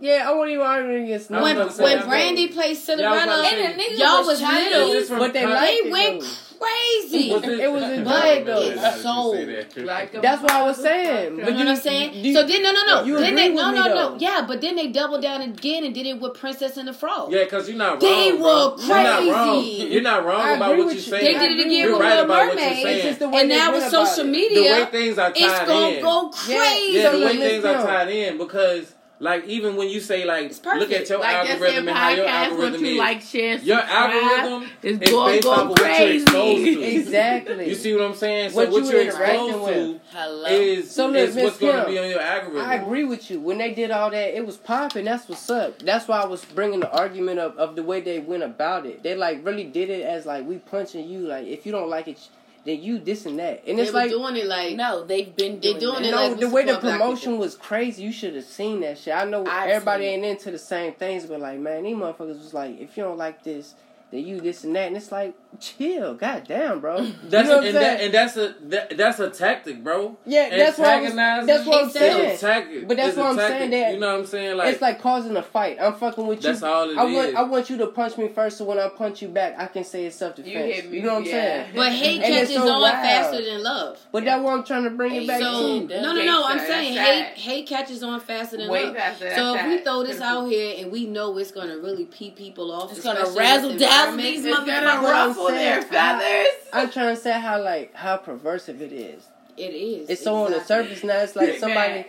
Yeah, I wasn't even arguing against. I was When about to say when Brandy though. played Yeah, I was Cinderella, about to say- And the nigga y'all was was little. Is this from But they con- liked they went though. Crazy. Was It was a But joke, though. it's sold. Like That's what I was saying. You But know what I'm saying? you- so then no no no. You then agree they with no me, no though. no. Yeah, but then they doubled down again and did it with Princess and the Frog. Yeah, because you're not wrong. They bro. were You're not wrong. crazy. You're not wrong about what you're saying. They did it again You're with right Little about what you're Mermaid. saying. It's just the way And they now with social it. the media, way things are it's gonna go crazy. Yeah, the way things are tied in because, like, even when you say like, look at your Like algorithm and how your algorithm is. like, share, your algorithm is is gonna based go off of what you're crazy. exposed to. Exactly. You see what I'm saying? So What what, you you're interacting exposed with. Hello. to is, So look, is Miss what's going to be on your algorithm. I agree with you. When they did all that, it was popping. That's what's up. That's why I was bringing the argument of, of the way they went about it. They like really did it as like we punching you. Like if you don't like it, then you this and that. And They it's were like doing it like no, they've been They doing, doing it no, like the way the promotion was crazy. You should have seen that shit. I know I've everybody ain't into the same things, but like man, these motherfuckers was like, if you don't like this, then you this and that. And it's like, chill, goddamn, bro. That's you know what I'm and, that, and that's a that, that's a tactic, bro. yeah, that's what I was, Antagonizing that's what I'm is saying. a tactic. But that's It's what I'm tactic. saying, that- you know what I'm saying? Like, it's like causing a fight. I'm fucking with you. That's all it I want. I want you to punch me first, so when I punch you back, I can say it's self defense. You hit me, You know what I'm yeah. saying? But hate And catches so on wild. faster than love. But that's what I'm trying to bring it back So to. No, no, no. I'm saying hate hate catches on faster than Way love. faster. So if we throw this out here and we know it's gonna really pee people off, It's gonna razzle in dazzle environment, these motherfuckers. I'm ruffle their feathers. I'm trying to say how like how perversive it is. It is. It's so on the surface now. It's like somebody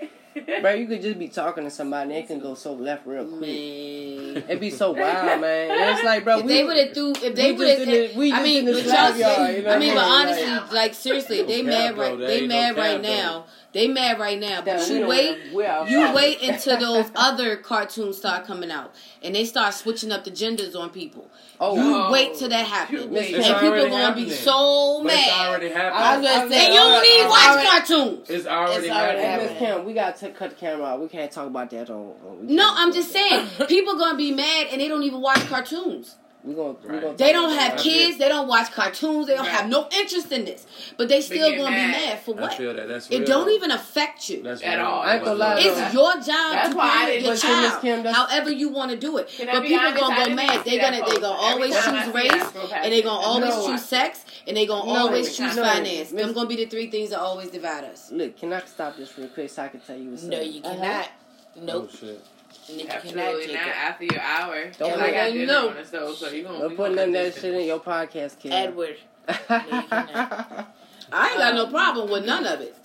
bro, you could just be talking to somebody and it can go so left real quick. Man. It'd be so wild, man. And it's like, bro, If we, they would have threw, if they would just in have, we I mean, but y'all- yard, you know I mean, but honestly, like seriously, they mad right, they mad right cap, though. now. They mad right now. But Damn, you wait, wanna- we outside. you wait until those other cartoons start coming out and they start switching up the genders on people. Oh, you Oh, wait till that happens, and people already gonna be so mad. it's mad. already I was happening. gonna And say, you don't even uh, watch already- cartoons. It's already It's already Hey, happening. Miss Kim, we gotta t- cut the camera out. We can't talk about that on. on No, I'm just saying, people gonna be mad and they don't even watch cartoons. We gonna, we Right. gonna They don't have kids. feel- They don't watch cartoons. They don't have no interest in this. But they still get gonna be mad. mad for I what? feel that. That's It don't even affect you. That's At real. all. I ain't gonna lie, It's your job That's to why I parent didn't your listen to Miss child, Kim, however you want to do it. Can But people honest? Gonna go mad. They're gonna they gonna always choose race, and they gonna always No. choose sex, and they gonna No, always choose no, finance. Miss- Them gonna be the three things that always divide us. Look, can I stop this real quick so I can tell you what's No, up? you Uh-huh. cannot. Oh Nope. Shit. You cannot Absolutely take not it. after your hour. Don't Cause put I got that- dinner no. on the stove, so you gonna Don't put none of that shit in your podcast, kid. Edward. I ain't got Um, no problem with none of it.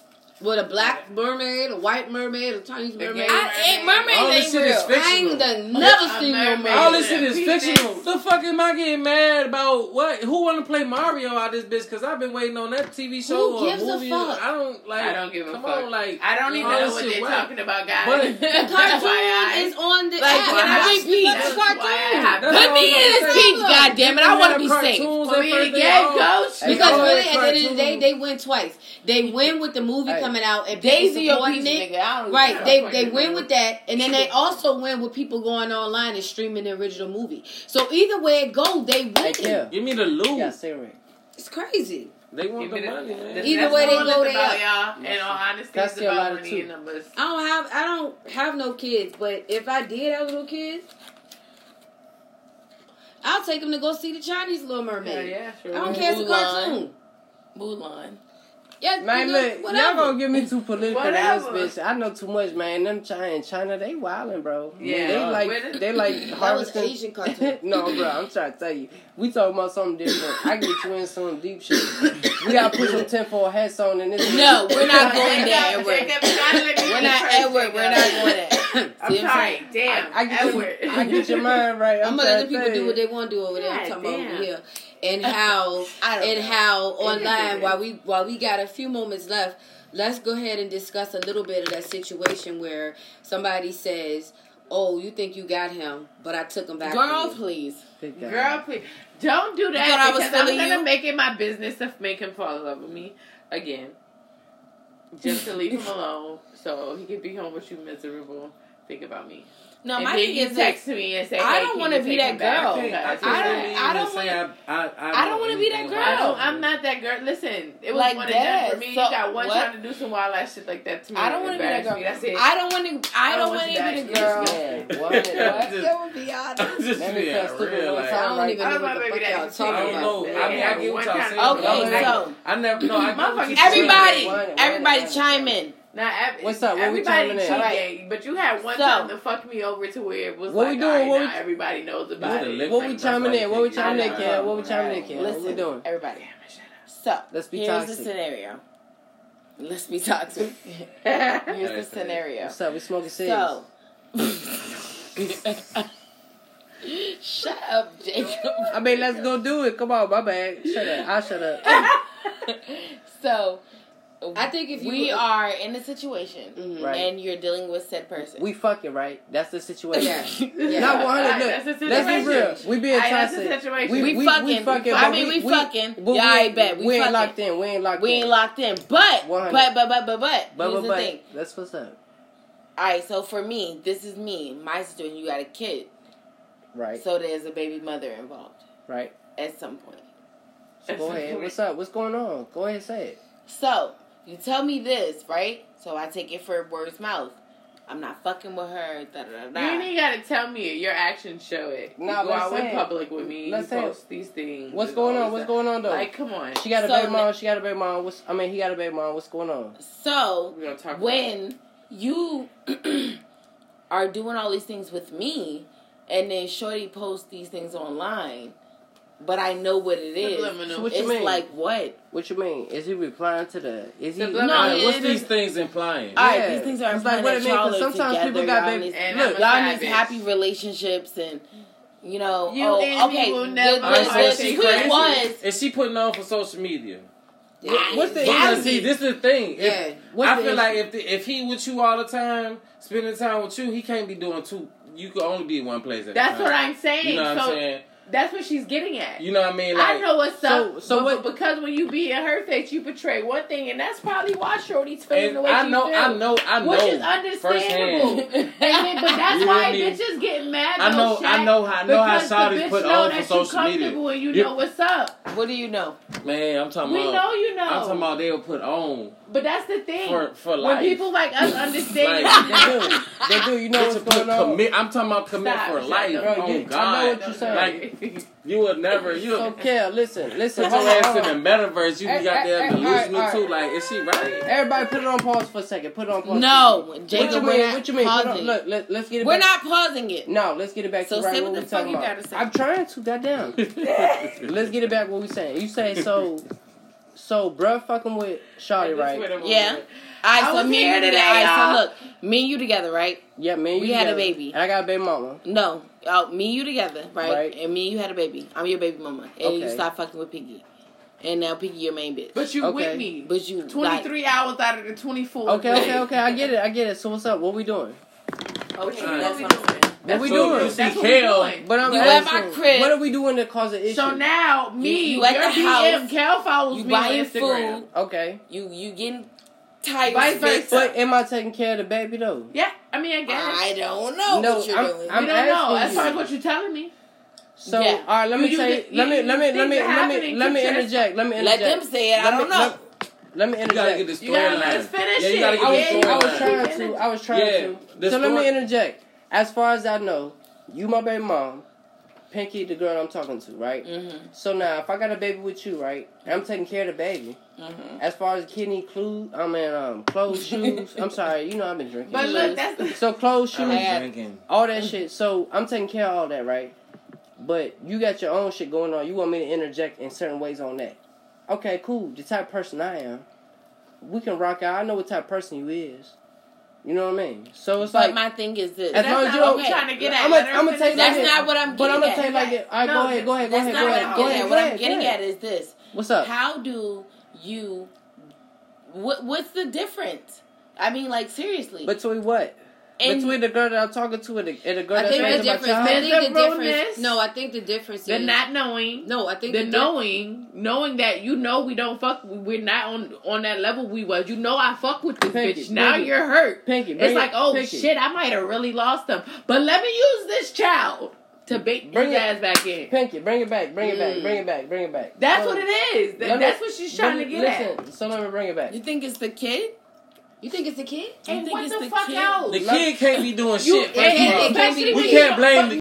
With a black mermaid, a white mermaid, a Chinese The mermaid. I ain't mermaids All this ain't shit is fictional. I ain't never A seen no mermaid. mermaid. All this shit is fictional. The fuck am I getting mad about? What? Who want to play Mario out this bitch? Because I've been waiting on that TV show Who or gives a movie. fuck? I don't like. I don't give a come fuck. On, like I don't even know what they're whack. talking about, guys. But- The FYI. cartoon is on the Like, app. can I Watch repeat? the That's cartoon. I have- That's Put all me I'm in this saying. speech, goddammit. I want to be safe. Cartoons For me to first, they get all- ghost. Because really, at the end of the day, they win twice. They win with the movie Hey. Coming out and Daisy or supporting peach, it. nigga. I don't Right, even they know. they win with that, and then they also win with people going online and streaming the original movie. So either way it go, they win. Hey, Kim. Give me the loot. Yeah, Siri. It's crazy. They want Give the me the- money, Either that's way they go, it's they about, up. y'all. In all honesty, That's it's still a lot about of money two. and numbers. I don't have I don't have no kids, but if I did have little kids, I'll take them to go see the Chinese Little Mermaid. yeah, sure. I don't care if it's a cartoon. Mulan. Yeah, Man, you know, look, y'all gonna get me too political in this bitch. I know too much, man. Them China in China, they wildin', bro. Yeah. they Where like the- they like That was harvesting. Asian cartoon. no, bro, I'm trying to tell you. We talking about something different. I get you in some deep shit. We gotta put some tinfoil hats on in this. No, we're not going Jacob, there, Edward. Jacob, you gotta let me We're not first, Edward. Jacob. We're not going there. I'm See what I'm sorry. saying? Damn. I get, Edward. I get your mind right. I'm I'm, gonna let the people do what they want to do over there. I'm God talking about damn. over here, and how I don't and know. how online while we while we got a few moments left. Let's go ahead and discuss a little bit of that situation where somebody says, "Oh, you think you got him, but I took him back." Girl, from you." please. Girl, please don't do thought I that was because I'm feeling gonna you? make it my business to make him fall in love with me again. Just to leave him alone so he can be home with you miserable. Think about me. No, and my then thing you is text this. me and say, I don't wanna be that him back? girl. Because- I, I don't- I don't wanna- I, I, I, I don't wanna be that girl. I about don't, you. I'm not that girl. Listen, it was Like one and done that. for me. So, you got one what? trying to do some wild ass shit like that to me. I don't want to be that girl. Me. That's it. I don't want to. I I don't don't want want to be to the girl. Yeah, what? Just- That would be honest. I'm just Let me being stupid real, like, I don't even I know don't what the fuck y'all talking I don't about. know. I mean, I get what y'all saying. Okay, but I'm like- so- I never. No, I get what Motherfuckers- you're saying. Everybody, One, one, everybody, chime in. Now, ev- What's up? What everybody chiming in? cheat day, but you had one So- time to fuck me over to where it was What like, we doing? alright, What now we- everybody knows about it. What we Like, chiming in? What we I chiming in, know. Ken? What we chiming in, Ken? What we doing? everybody. Shut up. So Let's be here's toxic. the scenario. Let's be toxic. Here's the scenario. What's up? We smoking cigs. So. Shut up, Jacob. I mean, let's go do it. Come on, my bad. Shut up. I shut up. so, I think if you we are in a situation Mhm. Right. and you're dealing with said person. We fucking right. That's the situation. Yeah. Yeah. Not one hundred. Alright, Look, that's the let's be real. We being Alright, that's the toxic. situation. We, We we, fucking. we fucking. I mean, we we fucking. but Yeah, we, I bet. We We ain't locked in. We ain't locked in. we in. ain't locked in. But, 100. but, but, but, but, but, But, here's but, the but, thing. that's what's up. All right, so for me, this is me. My situation, you got a kid. Right. So there's a baby mother involved Right. at some point. So go ahead. What's up? What's going on? Go ahead and say it. So you tell me this, right? So I take it for word's mouth. I'm not fucking with her. Da, da, da, You ain't gotta tell me it. Your actions show it. You Nah, go out say in public with me. Let's you say it. post these things. What's going on? What's stuff. going on though? Like, come on. she got a So baby mom. She got a baby mom. What's, I mean, he got a baby mom. What's going on? So We're gonna talk when you are doing all these things with me, and then Shorty posts these things online, but I know what it is. So what you it's mean? like what? What you mean? Is he replying to the? Is he? No, Alright, it- what's it these is- things implying? All right, Yeah. these things are It's like what that it mean, 'cause y'all are sometimes together. people got y'all baby- need, Look, y'all need savage. happy relationships and you know. You oh, and okay. me will the, never the, find the something was Is she putting on for social media? What's the Because issue? see, this is the thing. If, Yeah. What's I the feel like if the, if he with you all the time, spending time with you, he can't be doing two. You could only be in one place at a That's what I'm saying. You know what so I'm saying? That's what she's getting at. You know what I mean? Like, I know what's So- up. so but, what- because when you be in her face, you portray one thing, and that's probably why Shorty's feeling and the way I she know, feels. I know, I know. Which is understandable. And then, but that's You why hear me? bitches get mad. I know, Shaq, I know, how- I know how because the Shawty's bitch put know on for social media. comfortable and you You- know what's up. what do you know? Man, I'm talking We about. know you know. I'm talking about they'll put on But that's the thing. for for when life. people like us understand, Like, They do. They do. You know Bitch, what's going on? commit. I'm talking about commit Stop, for shut life. Bro, oh you- I know God, what you're saying. like you would never. You So, Kel, listen, listen. put hold your on, ass hold in on. the metaverse. You Hey, got hey, there hey, delusional alright, too. Like, is she right? Everybody, put it on pause for a second. Put it on pause. No, What you mean? What you mean? On, look, let, let's get it. We're back. not pausing it. No, let's get it back So to say what what we the fuck you gotta say. I'm trying to. Goddamn. let's get it back. What we saying? You say so. So, bruh, fucking with Shawty, right? Yeah. All right, I so was me here and you today. All right, y'all. so look, me and you together, right? Yeah, me. And you. We you had a baby. And I got a baby mama. No, oh, me and you together, right? Right. And me and you had a baby. I'm your baby mama, and you Okay. stopped fucking with Piggy, and now Piggy your main bitch. But you Okay. with me. But you Twenty three hours out of the twenty four. Okay, okay, okay. I get it. I get it. So what's up? What we doing? Like, okay, Alright. That's what I'm saying. What we So doing? you see That's what we doing. But I'm You at my crib. What are we doing to cause an issue? So now me, You at your the DM, house, Kel follows You me on Instagram. food. okay. You you getting tired? Vice versa. But am I taking care of the baby though? Yeah, I mean I guess. I don't know No, what you're I'm- doing. I'm we don't know. asking As far as what you're telling me. So Yeah. all right, let me You- you say, let me, let me, let me, let me, happening let me interject. Let me Let them say it. I don't know. let- Let me you gotta get interject. the You gotta let storyline. us finish Yeah, you it. gotta I get was, the Yeah, I was trying to. I was trying Yeah, to. the So let me interject. As far as I know, you my baby mom, Pinky, the girl I'm talking to, right? Mm-hmm. So now, if I got a baby with you, right, and I'm taking care of the baby. Mm-hmm. As far as kidney, clues, I mean, um, clothes, shoes. I'm sorry, you know I've been drinking. But look, that's the so clothes, shoes, I'm drinking. all that shit. So I'm taking care of all that, right? But you got your own shit going on. You want me to interject in certain ways on that? Okay, cool. The type of person I am, we can rock out. I know what type of person you is. You know what I mean? So it's But like my thing is this. as That's long as not you what don't. trying to get at. I'm gonna her I'm gonna take finish. like That's that. not what I'm But I'm gonna take at. like it. All right, No, go ahead, go ahead, go ahead, go ahead, I'm go ahead. What I'm getting at is this. What's up? How do you? What What's the difference? I mean, like seriously. Between what? And- Between the girl that I'm talking to and the, and the girl I that's think the raising my difference. I think the the difference. No, I think the difference the is not knowing. No, I think the the di- knowing, knowing that you know we don't fuck, we're not on on that level we was. You know I fuck with this Pinky, bitch. Now you're hurt. Pinky, it's it- like, oh Pinky. shit, I might have really lost him. But let me use this child to bait Bring his ass back in. Pinky, bring it back, bring it back, Mm. bring it back, bring it back. That's So, what it is. That- me- that's what she's trying to get me- at. Listen, so let me bring it back. you think it's the kid? You think it's the kid? You And think what it's the, the fuck kid? else? The kid can't be doing You- shit. First and- of and all. especially we can't blame but- the